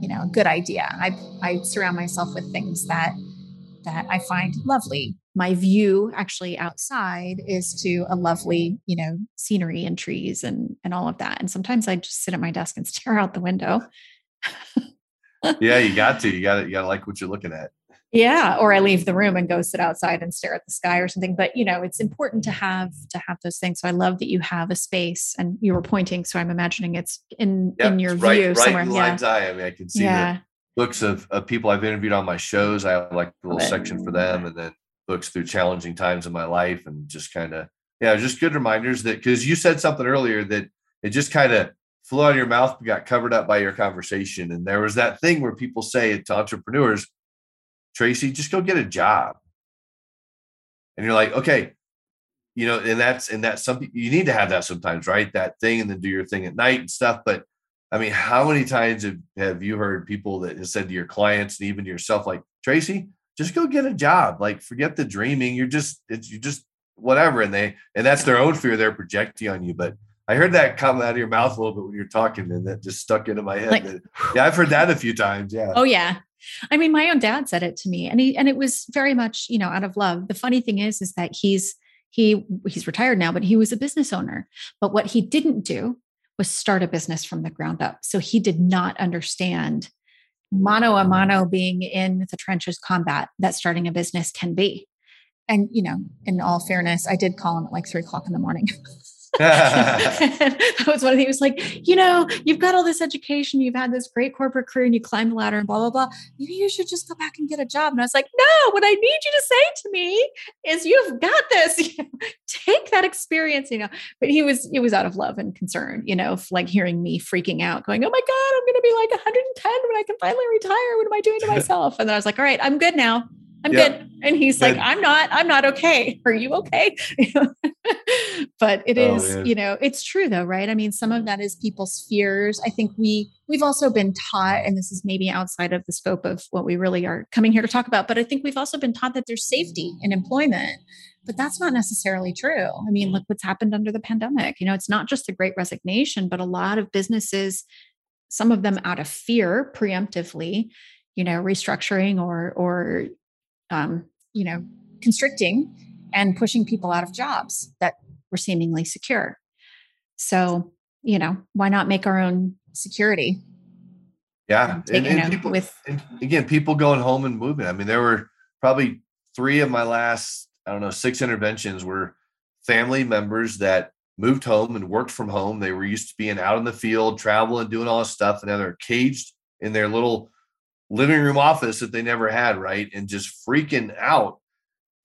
you know, a good idea. I I surround myself with things that that I find lovely. My view actually outside is to a lovely, you know, scenery and trees and and all of that. And sometimes I just sit at my desk and stare out the window. yeah, you got to. You got to you got to like what you're looking at. Yeah, or I leave the room and go sit outside and stare at the sky or something. But you know, it's important to have to have those things. So I love that you have a space, and you were pointing, so I'm imagining it's in yep, in your right, view right somewhere. In yeah. eye. I mean, I can see yeah books of, of people I've interviewed on my shows. I have like a little section for them, and then books through challenging times in my life, and just kind of yeah, just good reminders that because you said something earlier that it just kind of flew out of your mouth, got covered up by your conversation, and there was that thing where people say to entrepreneurs, Tracy, just go get a job, and you're like, okay. You know, and that's and that's something you need to have that sometimes, right? That thing, and then do your thing at night and stuff. But I mean, how many times have, have you heard people that have said to your clients and even to yourself, like, Tracy, just go get a job. Like, forget the dreaming. You're just, it's, you just, whatever. And they, and that's their own fear they're projecting on you. But I heard that come out of your mouth a little bit when you're talking, and that just stuck into my head. Like, yeah, I've heard that a few times. Yeah. Oh, yeah. I mean, my own dad said it to me, and he, and it was very much, you know, out of love. The funny thing is, is that he's, he, he's retired now, but he was a business owner. But what he didn't do was start a business from the ground up. So he did not understand mano a mano being in the trenches combat that starting a business can be. And, you know, in all fairness, I did call him at like three o'clock in the morning. that was one of the, he was like, you know, you've got all this education, you've had this great corporate career and you climbed the ladder and blah, blah, blah. Maybe you should just go back and get a job. And I was like, no, what I need you to say to me is you've got this. Take that experience, you know. But he was, it was out of love and concern, you know, like hearing me freaking out, going, Oh my God, I'm gonna be like 110 when I can finally retire. What am I doing to myself? And then I was like, All right, I'm good now. I'm yeah. good. And he's good. like, I'm not, I'm not okay. Are you okay? but it oh, is, you know, it's true though, right? I mean, some of that is people's fears. I think we, we've also been taught, and this is maybe outside of the scope of what we really are coming here to talk about, but I think we've also been taught that there's safety in employment. But that's not necessarily true. I mean, look what's happened under the pandemic. You know, it's not just the great resignation, but a lot of businesses, some of them out of fear preemptively, you know, restructuring or or um, you know, constricting and pushing people out of jobs that we're seemingly secure. So, you know, why not make our own security? Yeah. And, and, and people, with and again, people going home and moving. I mean, there were probably three of my last, I don't know, six interventions were family members that moved home and worked from home. They were used to being out in the field, traveling, doing all this stuff, and now they're caged in their little living room office that they never had, right? And just freaking out.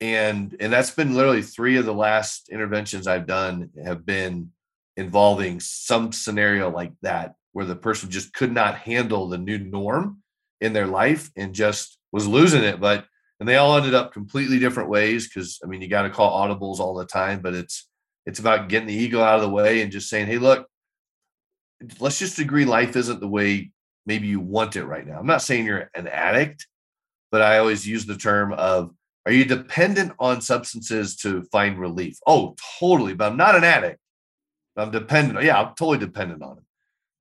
And and that's been literally three of the last interventions I've done have been involving some scenario like that where the person just could not handle the new norm in their life and just was losing it. But and they all ended up completely different ways because I mean you got to call audibles all the time, but it's it's about getting the ego out of the way and just saying, hey, look, let's just agree life isn't the way maybe you want it right now. I'm not saying you're an addict, but I always use the term of are you dependent on substances to find relief? Oh, totally. But I'm not an addict. I'm dependent. Yeah, I'm totally dependent on it.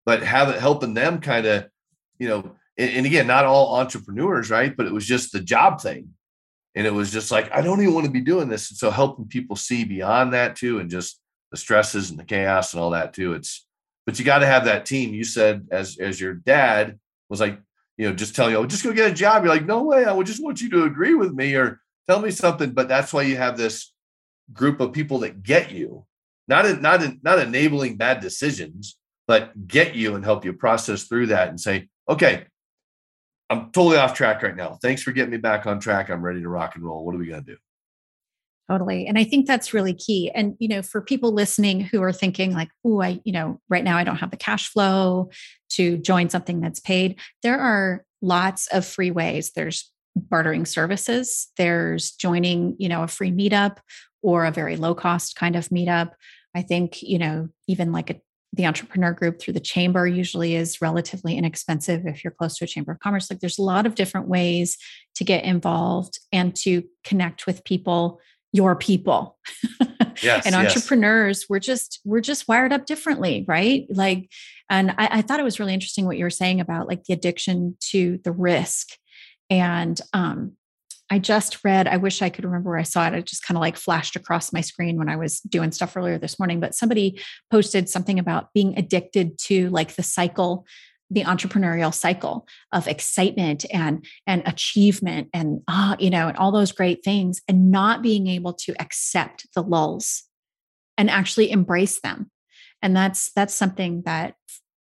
But have it helping them kind of, you know, and, and again, not all entrepreneurs, right? But it was just the job thing. And it was just like, I don't even want to be doing this. And so helping people see beyond that too, and just the stresses and the chaos and all that too. It's but you got to have that team. You said as as your dad was like, you know, just tell you, oh, just go get a job. You're like, no way, I would just want you to agree with me or tell me something. But that's why you have this group of people that get you, not not not enabling bad decisions, but get you and help you process through that and say, okay, I'm totally off track right now. Thanks for getting me back on track. I'm ready to rock and roll. What are we gonna do? Totally. And I think that's really key. And, you know, for people listening who are thinking like, oh, I, you know, right now I don't have the cash flow to join something that's paid, there are lots of free ways. There's bartering services, there's joining, you know, a free meetup or a very low cost kind of meetup. I think, you know, even like a the entrepreneur group through the chamber usually is relatively inexpensive if you're close to a chamber of commerce like there's a lot of different ways to get involved and to connect with people your people. Yes, and entrepreneurs, yes. we're just we're just wired up differently, right? Like, and I, I thought it was really interesting what you were saying about like the addiction to the risk. And um, I just read, I wish I could remember where I saw it. It just kind of like flashed across my screen when I was doing stuff earlier this morning. But somebody posted something about being addicted to like the cycle the entrepreneurial cycle of excitement and and achievement and ah you know and all those great things and not being able to accept the lulls and actually embrace them. And that's that's something that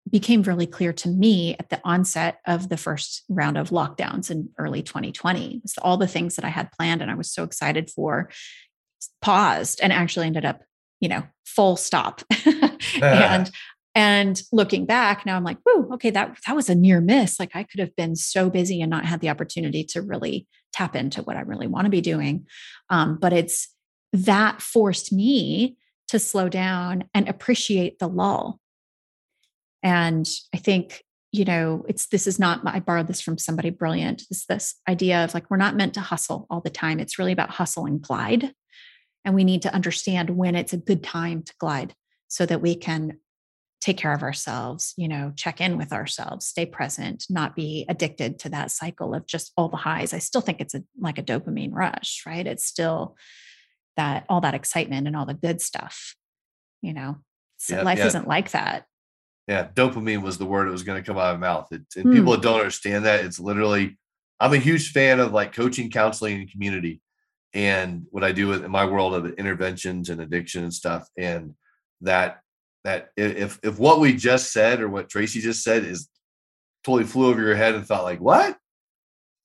became really clear to me at the onset of the first round of lockdowns in early 2020 was all the things that i had planned and i was so excited for paused and actually ended up you know full stop. And and looking back now, I'm like, whoa, okay, that that was a near miss. Like I could have been so busy and not had the opportunity to really tap into what I really want to be doing. Um, but it's that forced me to slow down and appreciate the lull. And I think, you know, it's this is not I borrowed this from somebody brilliant. This this idea of like we're not meant to hustle all the time. It's really about hustle and glide. And we need to understand when it's a good time to glide so that we can take care of ourselves, you know, check in with ourselves, stay present, not be addicted to that cycle of just all the highs. I still think it's a like a dopamine rush, right? It's still that all that excitement and all the good stuff, you know. So yeah, life yeah. isn't like that. Yeah, dopamine was the word that was going to come out of my mouth. It, and people hmm. that don't understand that, it's literally I'm a huge fan of like coaching, counseling, and community. And what I do in my world of interventions and addiction and stuff. And that that if if what we just said or what Tracy just said is totally flew over your head and thought like what?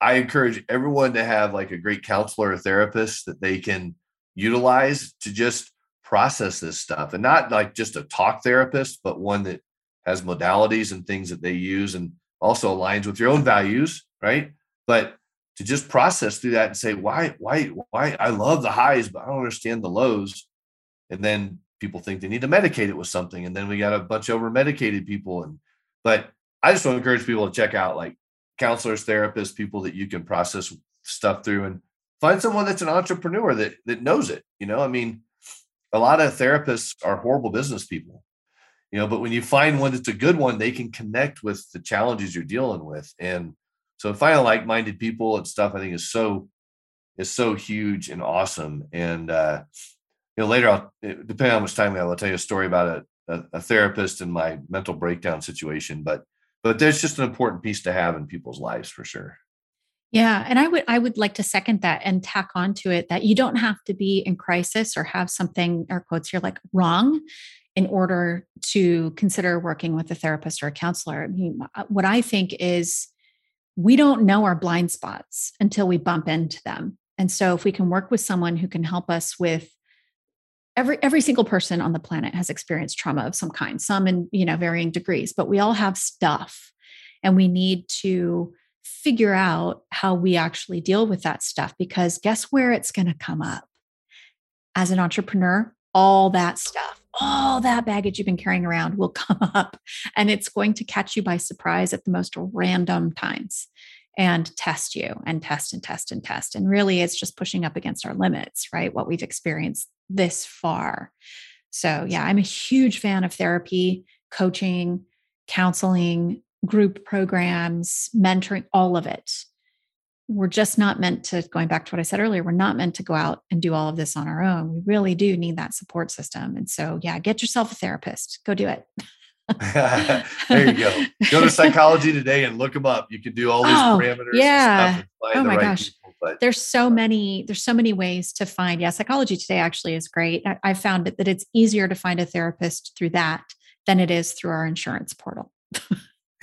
I encourage everyone to have like a great counselor or therapist that they can utilize to just process this stuff and not like just a talk therapist but one that has modalities and things that they use and also aligns with your own values right? But to just process through that and say why why why? I love the highs but I don't understand the lows. And then people think they need to medicate it with something and then we got a bunch of over medicated people. And but i just want to encourage people to check out like counselors therapists people that you can process stuff through and find someone that's an entrepreneur that that knows it you know? I mean a lot of therapists are horrible business people you know? But when you find one that's a good one they can connect with the challenges you're dealing with. And so finding like-minded people and stuff i think is so is so huge and awesome. And uh know, later, I'll, depending on how much time we have, I'll tell you a story about a, a, a therapist and my mental breakdown situation. But, but there's just an important piece to have in people's lives for sure. Yeah, and I would I would like to second that and tack on to it that you don't have to be in crisis or have something or quotes here like wrong in order to consider working with a therapist or a counselor. I mean, uh, what I think is we don't know our blind spots until we bump into them. And so if we can work with someone who can help us with every every single person on the planet has experienced trauma of some kind, some in, you know, varying degrees, but we all have stuff and we need to figure out how we actually deal with that stuff because guess where it's going to come up? As an entrepreneur, all that stuff, all that baggage you've been carrying around will come up and it's going to catch you by surprise at the most random times and test you and test and test and test. And really, it's just pushing up against our limits, right? What we've experienced this far. So, yeah, I'm a huge fan of therapy, coaching, counseling, group programs, mentoring, all of it. We're just not meant to, going back to what I said earlier, we're not meant to go out and do all of this on our own. We really do need that support system. And so, yeah, get yourself a therapist, go do it. there you go. Go to psychology today and look them up. You can do all these oh, parameters. Yeah. oh my right gosh. People, but, there's so many, there's so many ways to find. Yeah. Psychology today actually is great. I, I found it that it's easier to find a therapist through that than it is through our insurance portal.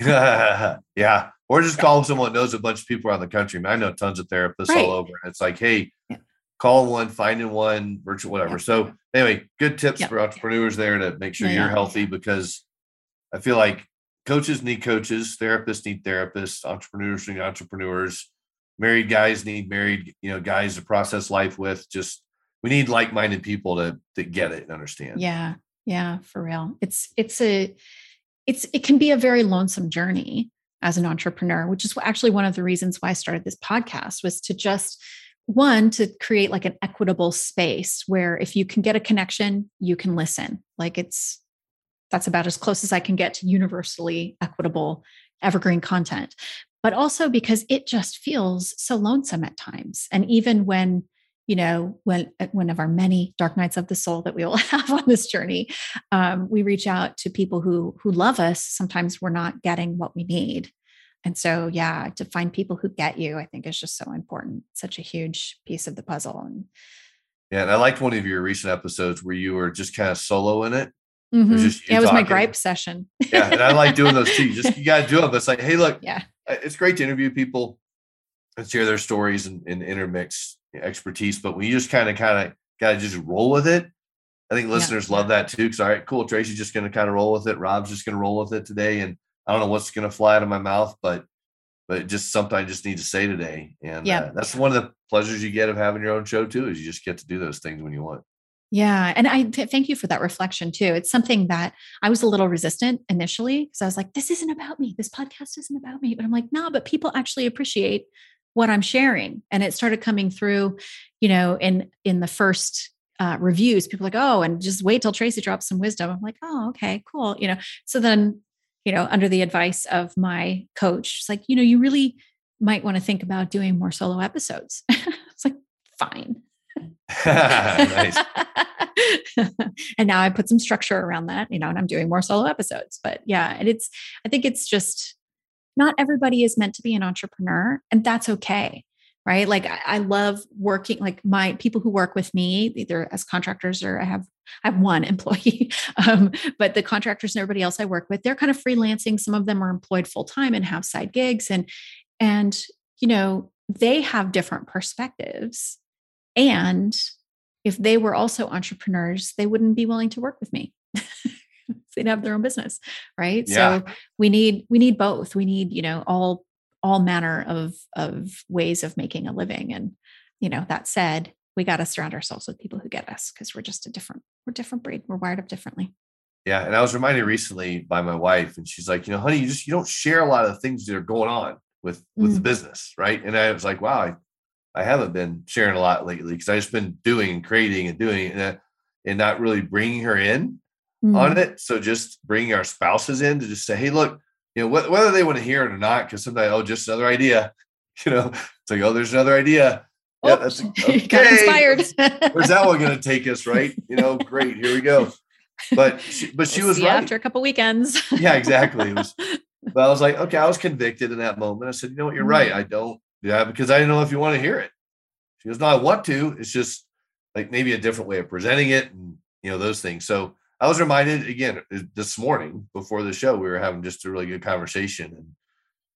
yeah. Or just call someone that knows a bunch of people around the country. I, mean, I know tons of therapists right. all over. And it's like, hey, yeah. call one, finding one, virtual, whatever. Yeah. So anyway, good tips yeah. for entrepreneurs there to make sure you're healthy because I feel like coaches need coaches, therapists need therapists, entrepreneurs need entrepreneurs, married guys need married, you know, guys to process life with. Just we need like-minded people to to get it and understand. Yeah. Yeah, for real. It's it's a it's it can be a very lonesome journey as an entrepreneur which is actually one of the reasons why i started this podcast was to just one to create like an equitable space where if you can get a connection you can listen like it's that's about as close as i can get to universally equitable evergreen content but also because it just feels so lonesome at times and even when you know, when one of our many dark nights of the soul that we will have on this journey, um, we reach out to people who who love us. Sometimes we're not getting what we need, and so yeah, to find people who get you, I think is just so important. Such a huge piece of the puzzle. And yeah, and I liked one of your recent episodes where you were just kind of solo in it. Mm-hmm. It just yeah, it was talking. my gripe session. yeah, and I like doing those too. You just you got to do it. But it's like, hey, look, yeah, it's great to interview people and share their stories and, and intermix expertise, but when you just kind of kind of got to just roll with it. I think listeners yeah. love that too. Because all right, cool. Tracy's just going to kind of roll with it. Rob's just going to roll with it today, and I don't know what's going to fly out of my mouth, but but just something I just need to say today. And yeah, uh, that's one of the pleasures you get of having your own show too. Is you just get to do those things when you want. Yeah. And I th- thank you for that reflection too. It's something that I was a little resistant initially because I was like, this isn't about me. This podcast isn't about me. But I'm like, no, but people actually appreciate what I'm sharing. And it started coming through, you know, in in the first uh, reviews, people like, oh, and just wait till Tracy drops some wisdom. I'm like, oh, okay, cool. You know, so then, you know, under the advice of my coach, it's like, you know, you really might want to think about doing more solo episodes. it's like, fine. and now I put some structure around that, you know, and I'm doing more solo episodes. But yeah, and it's, I think it's just not everybody is meant to be an entrepreneur, and that's okay. Right. Like I, I love working, like my people who work with me, either as contractors or I have I have one employee, um, but the contractors and everybody else I work with, they're kind of freelancing. Some of them are employed full time and have side gigs, and and you know they have different perspectives. And if they were also entrepreneurs, they wouldn't be willing to work with me. they'd have their own business right yeah. so we need we need both we need you know all all manner of of ways of making a living and you know that said we got to surround ourselves with people who get us because we're just a different we're different breed we're wired up differently yeah and i was reminded recently by my wife and she's like you know honey you just you don't share a lot of things that are going on with with mm. the business right and i was like wow i, I haven't been sharing a lot lately because I've just been doing and creating and doing and, uh, and not really bringing her in mm-hmm. on it. So just bringing our spouses in to just say, hey, look, you know, wh- whether they want to hear it or not, because sometimes, oh, just another idea, you know, it's like, oh, there's another idea. yeah, that's okay. got inspired. Where's that one going to take us? Right? You know, great. Here we go. But she, but she we'll was right. after a couple weekends. yeah, exactly. Was, but I was like, okay, I was convicted in that moment. I said, you know what, you're right. Mm-hmm. I don't. Yeah, because I didn't know if you want to hear it. She goes, no, I want to. It's just like maybe a different way of presenting it, and you know those things. So I was reminded again this morning before the show. We were having just a really good conversation, and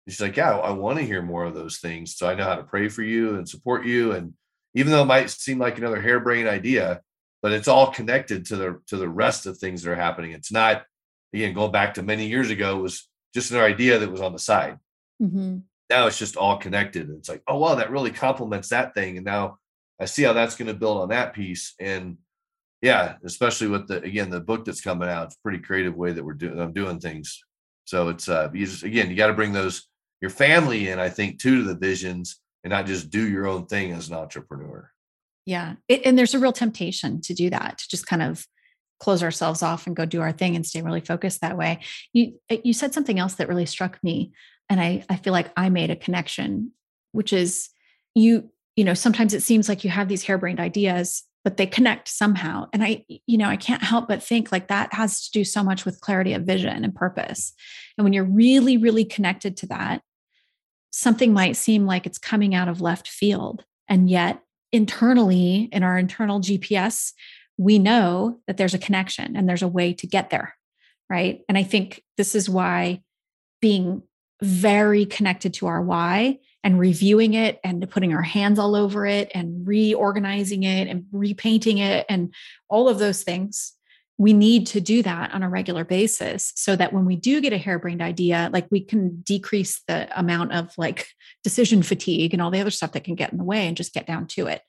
she's like, "Yeah, I want to hear more of those things, so I know how to pray for you and support you." And even though it might seem like another harebrained idea, but it's all connected to the to the rest of things that are happening. It's not again going back to many years ago was just an idea that was on the side. Mm-hmm. Now it's just all connected. It's like, oh wow, that really complements that thing, and now I see how that's going to build on that piece. And yeah, especially with the again the book that's coming out, it's pretty creative way that we're doing I'm doing things. So it's uh you just again you got to bring those your family in, I think, too, to the visions and not just do your own thing as an entrepreneur. Yeah. It, and there's a real temptation to do that, to just kind of close ourselves off and go do our thing and stay really focused that way. You eh, you said something else that really struck me. And I, I feel like I made a connection, which is you, you know, sometimes it seems like you have these harebrained ideas, but they connect somehow. And I, you know, I can't help but think like that has to do so much with clarity of vision and purpose. And when you're really, really connected to that, something might seem like it's coming out of left field. And yet, internally, in our internal GPS, we know that there's a connection and there's a way to get there. Right. And I think this is why being very connected to our why and reviewing it and putting our hands all over it and reorganizing it and repainting it and all of those things we need to do that on a regular basis so that when we do get a harebrained idea like we can decrease the amount of like decision fatigue and all the other stuff that can get in the way and just get down to it.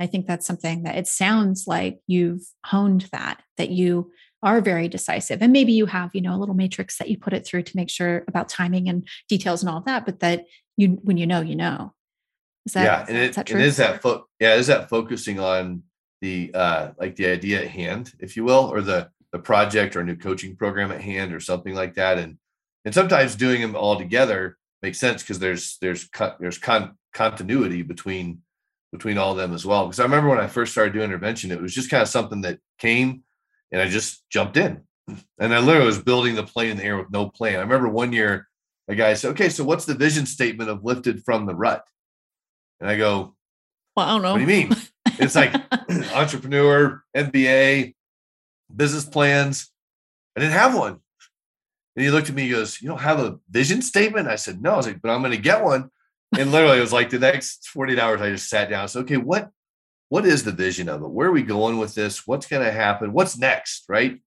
I think that's something that it sounds like you've honed that that you are very decisive. And maybe you have you know a little matrix that you put it through to make sure about timing and details and all of that but that you when you know you know. Is that yeah and it, that it is that fo- yeah is that focusing on the uh like the idea at hand if you will or the the project or a new coaching program at hand or something like that. And and sometimes doing them all together makes sense because there's there's there's con- continuity between between all of them as well. Because i remember when i first started doing intervention it was just kind of something that came and i just jumped in and i literally was building the plane in the air with no plan i remember one year a guy said okay so what's the vision statement of lifted from the rut and i go well i don't know what do you mean it's like entrepreneur, MBA, business plans. I didn't have one. And he looked at me, he goes, You don't have a vision statement? I said, No. I was like, But I'm going to get one. And literally, it was like the next 48 hours, I just sat down. Said, Okay, what what is the vision of it? Where are we going with this? What's going to happen? What's next? Right.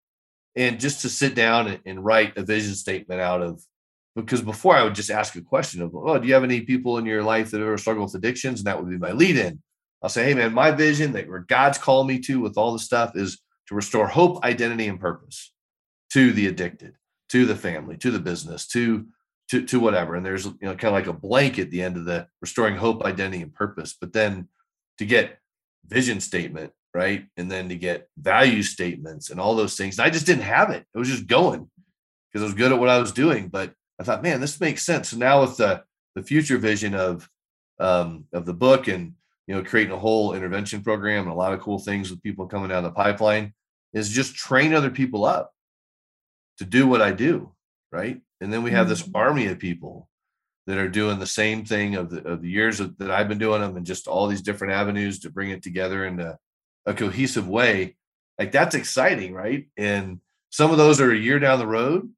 And just to sit down and, write a vision statement out of because before I would just ask a question of, Oh, do you have any people in your life that ever struggle with addictions? And that would be my lead in. I'll say, hey, man, my vision that where God's called me to with all the stuff is to restore hope, identity, and purpose to the addicted, to the family, to the business, to to, to whatever. And there's you know kind of like a blank at the end of the restoring hope, identity, and purpose. But then to get vision statement, right? And then to get value statements and all those things. And I just didn't have it. It was just going because I was good at what I was doing. But I thought, man, this makes sense. So now with the the future vision of um, of the book and you know, creating a whole intervention program and a lot of cool things with people coming down the pipeline is just train other people up to do what I do. Right. And then we have this mm-hmm. army of people that are doing the same thing of the, of the years that I've been doing them and just all these different avenues to bring it together in a, a cohesive way. Like that's exciting. Right. And some of those are a year down the road,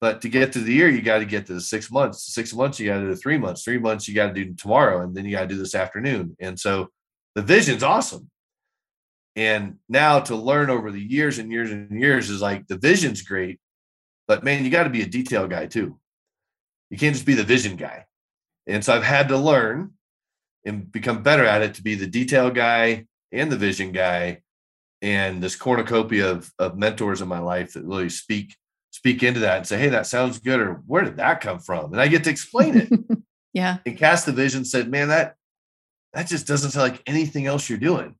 but to get to the year, you got to get to the six months. Six months, you got to do three months. Three months, you got to do tomorrow, and then you got to do this afternoon. And so the vision's awesome. And now to learn over the years and years and years is like the vision's great, but man, you got to be a detail guy too. You can't just be the vision guy. And so I've had to learn and become better at it to be the detail guy and the vision guy and this cornucopia of, of mentors in my life that really speak speak into that and say, hey, that sounds good, or where did that come from? And I get to explain it. yeah. And Cast the Vision said, man, that that just doesn't sound like anything else you're doing.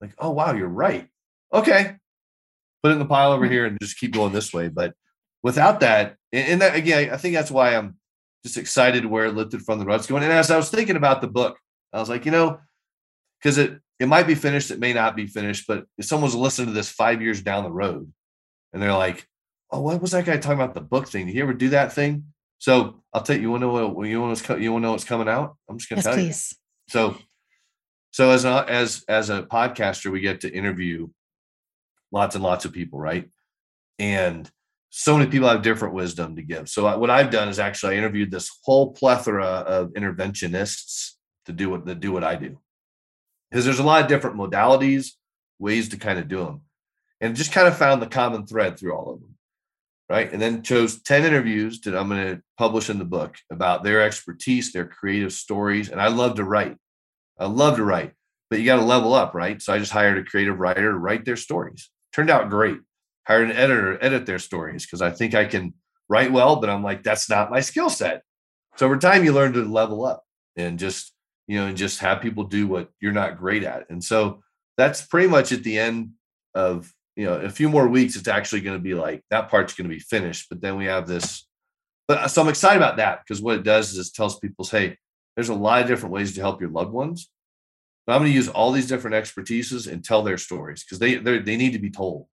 Like, oh wow, you're right. Okay. Put it in the pile over hmm. here and just keep going this way. But without that, and that again, I think that's why I'm just excited where it lifted from the rut's going. And as I was thinking about the book, I was like, you know, because it it might be finished, it may not be finished, but if someone's listening to this five years down the road and they're like, oh, what was that guy talking about the book thing? Did he ever do that thing? So I'll tell you, you want to know what you want to you want to know what's coming out? I'm just gonna yes, tell please. you. So so as a, as as a podcaster, we get to interview lots and lots of people, right? And so many people have different wisdom to give. So what I've done is actually I interviewed this whole plethora of interventionists to do what to do what I do because there's a lot of different modalities, ways to kind of do them, and just kind of found the common thread through all of them, right? And then chose ten interviews that I'm going to publish in the book about their expertise, their creative stories, and I love to write. I love to write, but you got to level up, right? So I just hired a creative writer to write their stories. Turned out great. Hired an editor to edit their stories because I think I can write well, but I'm like, that's not my skill set. So over time, you learn to level up and just you know, and just have people do what you're not great at. And so that's pretty much at the end of, you know, a few more weeks, it's actually going to be like that part's going to be finished. But then we have this. But so I'm excited about that because what it does is it tells people, hey, there's a lot of different ways to help your loved ones. But I'm going to use all these different expertises and tell their stories because they they need to be told.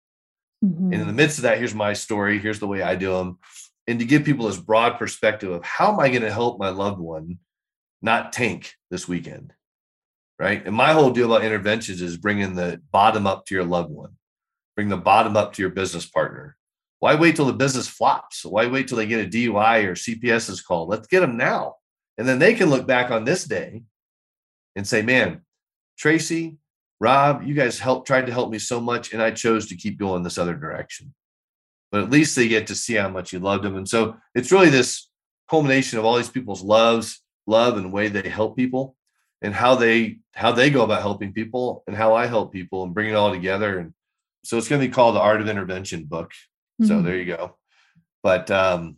Mm-hmm. And in the mm-hmm. midst of that, here's my story. Here's the way I do them. And to give people this broad perspective of how am I going to help my loved one not tank this weekend. Right. And my whole deal about interventions is bringing the bottom up to your loved one, bring the bottom up to your business partner. Why wait till the business flops? Why wait till they get a DUI or CPS is called? Let's get them now. And then they can look back on this day and say, man, Tracy, Rob, you guys helped, tried to help me so much, and I chose to keep going this other direction. But at least they get to see how much you loved them. And so it's really this culmination of all these people's loves love and way they help people and how they how they go about helping people and how I help people and bring it all together. And so it's going to be called the Art of Intervention book. Mm-hmm. So there you go. But um,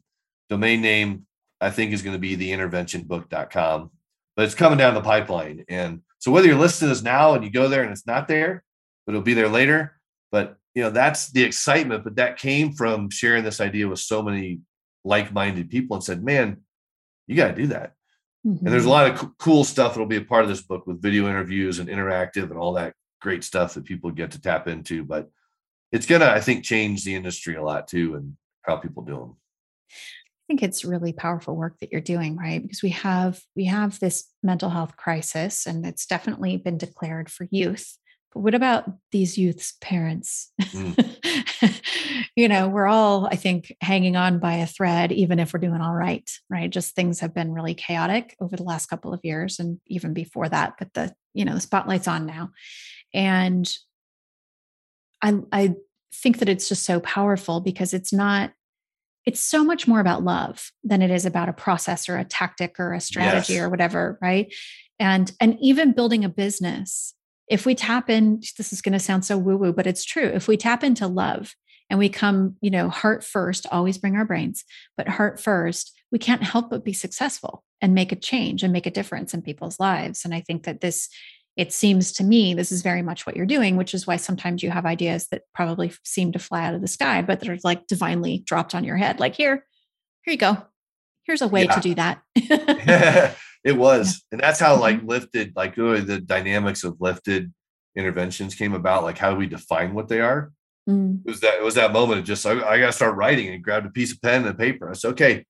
domain name I think is going to be the interventionbook.com. But it's coming down the pipeline. And so whether you're listening to this now and you go there and it's not there, but it'll be there later. But you know, that's the excitement. But that came from sharing this idea with so many like-minded people and said, man, you got to do that. Mm-hmm. And there's a lot of co- cool stuff that'll be a part of this book with video interviews and interactive and all that great stuff that people get to tap into. But it's gonna, I think, change the industry a lot too and how people do them. I think it's really powerful work that you're doing, right? Because we have we have this mental health crisis, and it's definitely been declared for youth. But what about these youth's parents? Mm. you know, we're all, I think, hanging on by a thread, even if we're doing all right, right? Just things have been really chaotic over the last couple of years and even before that. But the, you know, the spotlight's on now. And I I think that it's just so powerful because it's not it's so much more about love than it is about a process or a tactic or a strategy yes. or whatever right? And and even building a business if we tap in this is going to sound so woo woo but it's true. If we tap into love and we come you know heart first always bring our brains but heart first we can't help but be successful and make a change and make a difference in people's lives. And i think that this it seems to me this is very much what you're doing which is why sometimes you have ideas that probably seem to fly out of the sky but they're like divinely dropped on your head like here here you go here's a way yeah. to do that It was, and that's how like mm-hmm. lifted, like really the dynamics of lifted interventions came about. Like how do we define what they are? Mm. It was that it was that moment of just I, I got to start writing and grabbed a piece of pen and paper. I said, okay,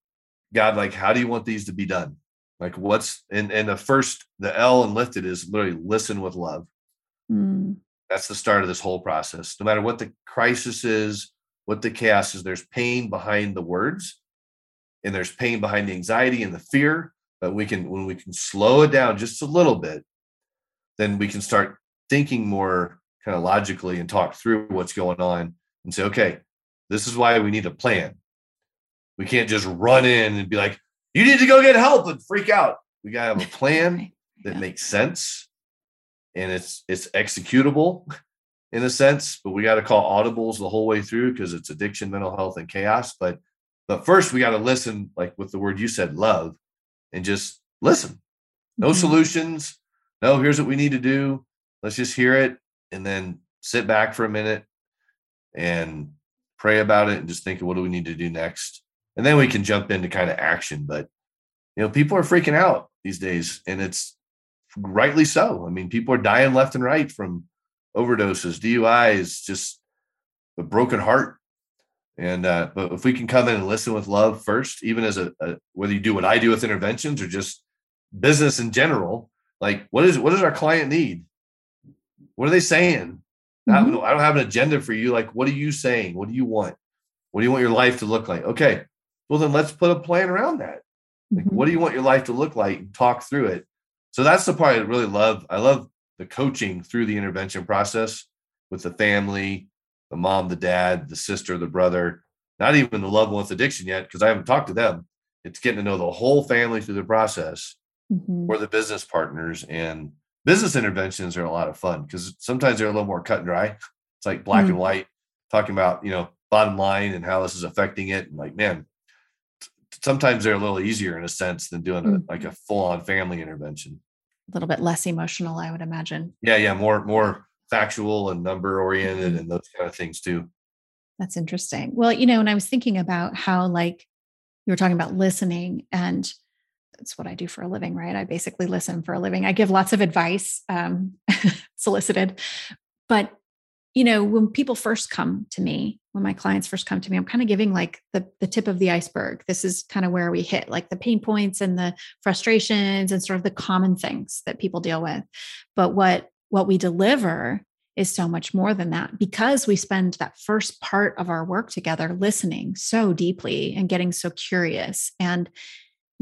God, like how do you want these to be done? Like what's and and the first the L and lifted is literally listen with love. Mm. That's the start of this whole process. No matter what the crisis is, what the chaos is, there's pain behind the words, and there's pain behind the anxiety and the fear but we can when we can slow it down just a little bit then we can start thinking more kind of logically and talk through what's going on and say okay this is why we need a plan we can't just run in and be like you need to go get help and freak out we got to have a plan that makes sense and it's it's executable in a sense but we got to call audibles the whole way through because it's addiction mental health and chaos but but first we got to listen like with the word you said love and just listen. No mm-hmm. solutions. No, here's what we need to do. Let's just hear it and then sit back for a minute and pray about it and just think of what do we need to do next. And then we can jump into kind of action. But you know, people are freaking out these days and it's rightly so. I mean, people are dying left and right from overdoses, DUIs, just a broken heart. And uh, but if we can come in and listen with love first, even as a, a whether you do what I do with interventions or just business in general, like what is what does our client need? What are they saying? Mm-hmm. I, don't, I don't have an agenda for you. Like, what are you saying? What do you want? What do you want your life to look like? Okay, well then let's put a plan around that. Like, mm-hmm. what do you want your life to look like? and Talk through it. So that's the part I really love. I love the coaching through the intervention process with the family, the mom, the dad, the sister, the brother, not even the loved ones addiction yet, because I haven't talked to them. It's getting to know the whole family through the process mm-hmm. or the business partners. And business interventions are a lot of fun because sometimes they're a little more cut and dry. It's like black mm-hmm. and white, talking about, you know, bottom line and how this is affecting it. And like, man, sometimes they're a little easier in a sense than doing mm-hmm. like a full on family intervention. A little bit less emotional, I would imagine. Yeah, yeah, more more factual and number oriented mm-hmm. and those kind of things too. That's interesting. Well, you know, and I was thinking about how like you were talking about listening and that's what I do for a living, right? I basically listen for a living. I give lots of advice, um, solicited, but you know, when people first come to me, when my clients first come to me, I'm kind of giving like the, the tip of the iceberg. This is kind of where we hit like the pain points and the frustrations and sort of the common things that people deal with. But what what we deliver is so much more than that because we spend that first part of our work together listening so deeply and getting so curious and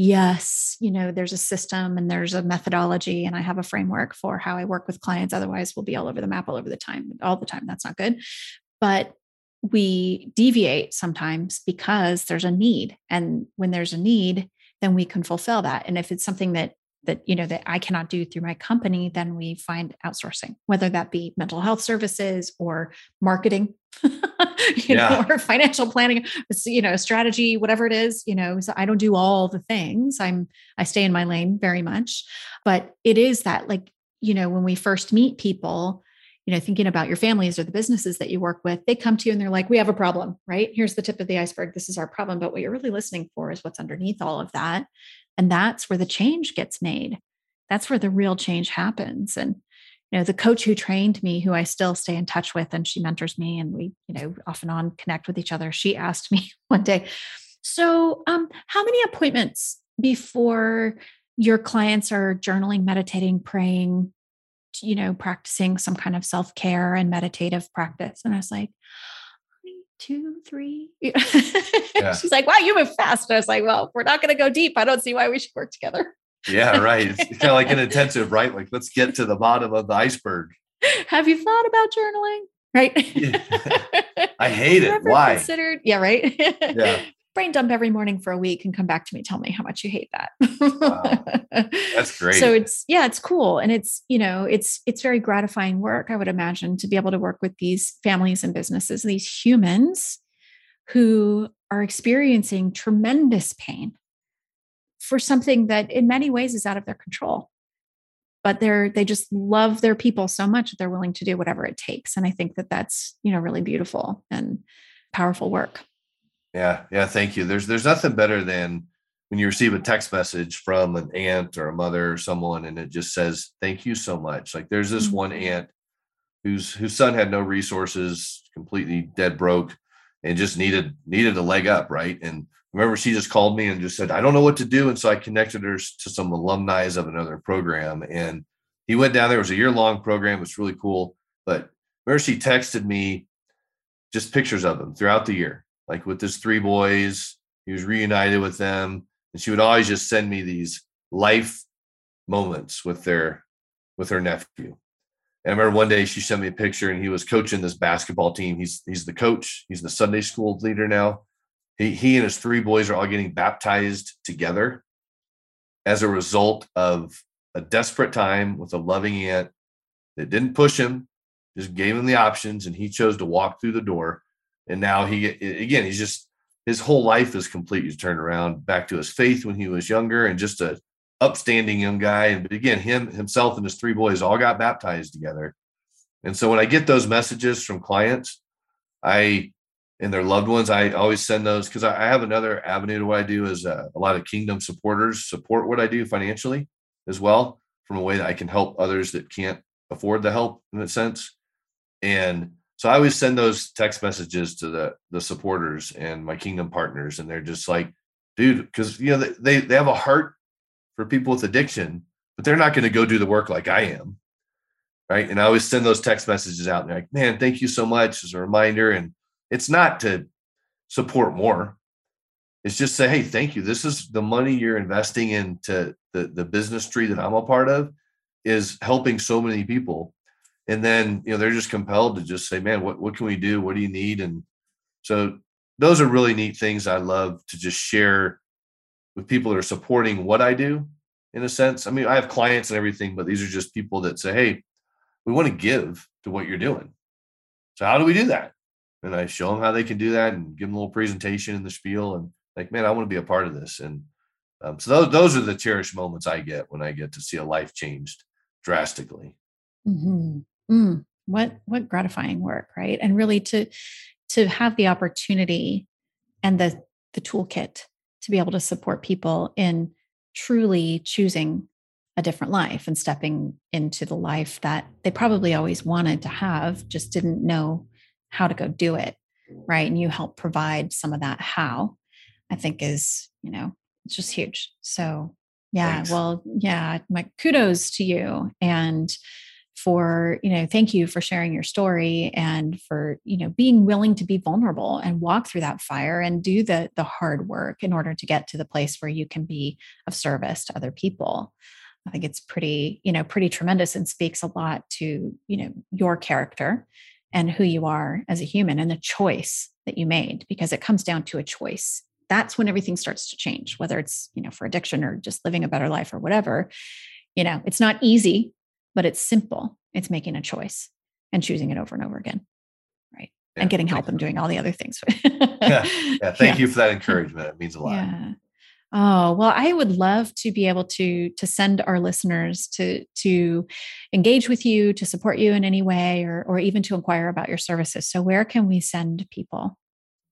yes, you know, there's a system and there's a methodology, and I have a framework for how I work with clients. Otherwise, we'll be all over the map all over the time, all the time. That's not good. But we deviate sometimes because there's a need. And when there's a need, then we can fulfill that. And if it's something that that you know that I cannot do through my company, then we find outsourcing, whether that be mental health services or marketing, you yeah. know, or financial planning, you know, strategy, whatever it is, you know. So I don't do all the things. I'm I stay in my lane very much, but it is that like you know when we first meet people you know thinking about your families or the businesses that you work with they come to you and they're like we have a problem right here's the tip of the iceberg this is our problem but what you're really listening for is what's underneath all of that and that's where the change gets made. That's where the real change happens. And, you know, the coach who trained me, who I still stay in touch with, and she mentors me, and we, you know, off and on connect with each other. She asked me one day, So, um, how many appointments before your clients are journaling, meditating, praying, you know, practicing some kind of self care and meditative practice? And I was like, two, three. Yeah. She's like, wow, you move fast. And I was like, well, we're not going to go deep. I don't see why we should work together. yeah, right. It's kind of like an intensive, right? Like, let's get to the bottom of the iceberg. Have you thought about journaling? Right. I hate it. Why? Considered. Yeah, right. Yeah brain dump every morning for a week and come back to me tell me how much you hate that. Wow. that's great. so it's yeah it's cool. And it's you know it's it's very gratifying work i would imagine to be able to work with these families and businesses these humans who are experiencing tremendous pain for something that in many ways is out of their control. But they're they just love their people so much that they're willing to do whatever it takes. And i think that that's you know really beautiful and powerful work yeah, yeah, thank you. There's there's nothing better than when you receive a text message from an aunt or a mother or someone and it just says thank you so much. Like there's this mm-hmm. one aunt whose whose son had no resources, completely dead broke and just needed needed a leg up, right? And remember she just called me and just said I don't know what to do and so I connected her to some alumni of another program and he went down there it was a year long program it was really cool but remember she texted me just pictures of him throughout the year like with his three boys. He was reunited with them, and she would always just send me these life moments with their with her nephew. And I remember one day she sent me a picture, and he was coaching this basketball team. He's he's the coach. He's the Sunday school leader now. He he and his three boys are all getting baptized together as a result of a desperate time with a loving aunt that didn't push him, just gave him the options, and he chose to walk through the door and now he again he's just his whole life is completely turned around back to his faith when he was younger and just a upstanding young guy and but again him himself and his three boys all got baptized together and so when i get those messages from clients i and their loved ones i always send those because I, I, have another avenue to what i do is uh, a lot of kingdom supporters support what i do financially as well from a way that I can help others that can't afford the help in a sense. And so I always send those text messages to the the supporters and my kingdom partners, and they're just like, dude, because you know they they have a heart for people with addiction, but they're not going to go do the work like I am. Right. And I always send those text messages out and they're like, man, thank you so much as a reminder. And it's not to support more. It's just say, hey, thank you. This is the money you're investing into the, the business tree that I'm a part of is helping so many people. And then, you know, they're just compelled to just say, man, what, what can we do? What do you need? And so those are really neat things I love to just share with people that are supporting what I do in a sense. I mean, I have clients and everything, but these are just people that say, hey, we want to give to what you're doing. So how do we do that? And I show them how they can do that and give them a little presentation in the spiel and like, man, I want to be a part of this. And um, so those, those are the cherished moments I get when I get to see a life changed drastically. Mm-hmm. Mm, what, what gratifying work, right? And really to, to have the opportunity and the, the toolkit to be able to support people in truly choosing a different life and stepping into the life that they probably always wanted to have, just didn't know how to go do it. Right. And you help provide some of that how, I think is, you know, it's just huge. So, yeah, Thanks. well, yeah, my kudos to you. And for you know thank you for sharing your story and for you know being willing to be vulnerable and walk through that fire and do the the hard work in order to get to the place where you can be of service to other people. I think it's pretty you know pretty tremendous and speaks a lot to you know your character and who you are as a human and the choice that you made because it comes down to a choice. That's when everything starts to change whether it's you know for addiction or just living a better life or whatever. You know it's not easy but it's simple. It's making a choice and choosing it over and over again. Right. Yeah, and getting help and doing all the other things. yeah. yeah. Thank yeah. you for that encouragement. It means a lot. Yeah. Oh, well, I would love to be able to to send our listeners to to engage with you, to support you in any way, or or even to inquire about your services. So where can we send people?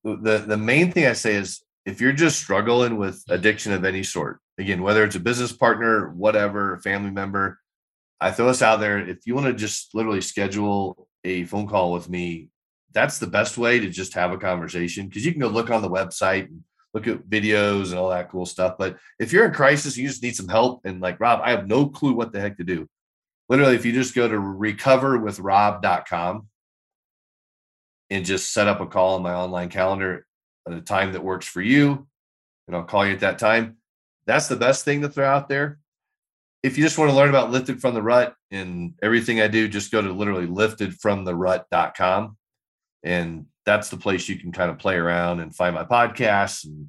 The the main thing I say is if you're just struggling with addiction of any sort, again, whether it's a business partner, whatever, family member, I throw this out there. If you want to just literally schedule a phone call with me, that's the best way to just have a conversation because you can go look on the website and look at videos and all that cool stuff. But if you're in crisis, you just need some help. And like Rob, I have no clue what the heck to do. Literally, if you just go to recoverwithrob.com and just set up a call on my online calendar at a time that works for you, and I'll call you at that time. That's the best thing to throw out there if you just want to learn about lifted from the rut and everything I do, just go to literally liftedfromtherut.com. And that's the place you can kind of play around and find my podcasts and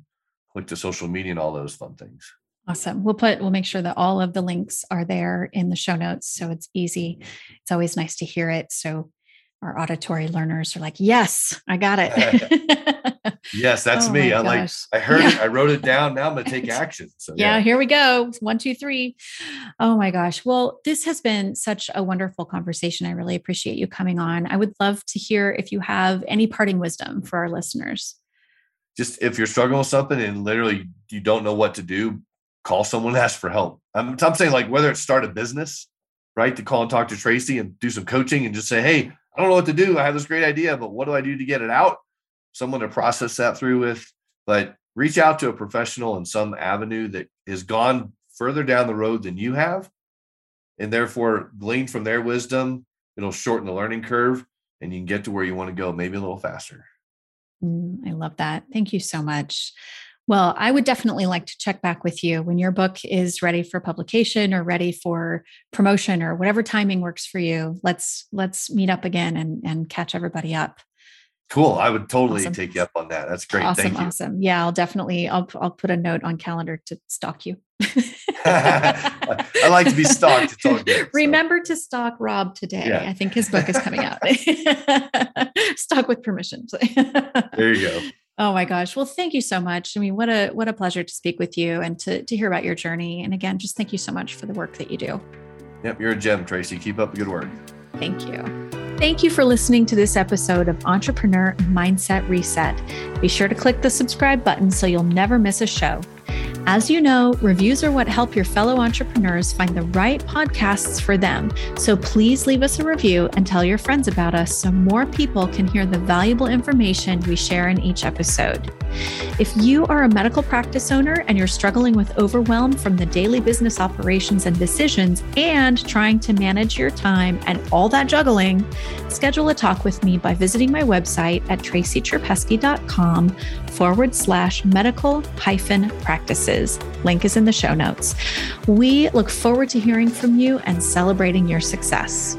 click to social media and all those fun things. Awesome. We'll put, we'll make sure that all of the links are there in the show notes. So it's easy. It's always nice to hear it. So our auditory learners are like, yes, I got it. yes, that's oh me. I like, I heard yeah. it, I wrote it down. Now I'm going to take action. So yeah. yeah, here we go. One, two, three. Oh my gosh. Well, this has been such a wonderful conversation. I really appreciate you coming on. I would love to hear if you have any parting wisdom for our listeners. Just if you're struggling with something and literally you don't know what to do, call someone ask for help. I'm, I'm saying like whether it's start a business, right? To call and talk to Tracy and do some coaching and just say, Hey, I don't know what to do. I have this great idea, but what do I do to get it out? Someone to process that through with, but reach out to a professional in some avenue that has gone further down the road than you have. And therefore, glean from their wisdom. It'll shorten the learning curve and you can get to where you want to go, maybe a little faster. Mm, I love that. Thank you so much. Well, I would definitely like to check back with you when your book is ready for publication or ready for promotion or whatever timing works for you. Let's let's meet up again and and catch everybody up. Cool. I would totally awesome. take you up on that. That's great. Awesome. Awesome. Yeah, I'll definitely I'll I'll put a note on calendar to stalk you. I like to be stalked. It's all good. So. Remember to stalk Rob today. Yeah. I think his book is coming out. stalk with permission. there you go. Oh my gosh. Well, thank you so much. I mean, what a what a pleasure to speak with you and to to hear about your journey. And again, just thank you so much for the work that you do. Yep, you're a gem, Tracy. Keep up the good work. Thank you. Thank you for listening to this episode of Entrepreneur Mindset Reset. Be sure to click the subscribe button so you'll never miss a show. As you know, reviews are what help your fellow entrepreneurs find the right podcasts for them. So please leave us a review and tell your friends about us so more people can hear the valuable information we share in each episode. If you are a medical practice owner and you're struggling with overwhelm from the daily business operations and decisions and trying to manage your time and all that juggling, schedule a talk with me by visiting my website at tracycherpeski.com forward slash medical hyphen practices. Link is in the show notes. We look forward to hearing from you and celebrating your success.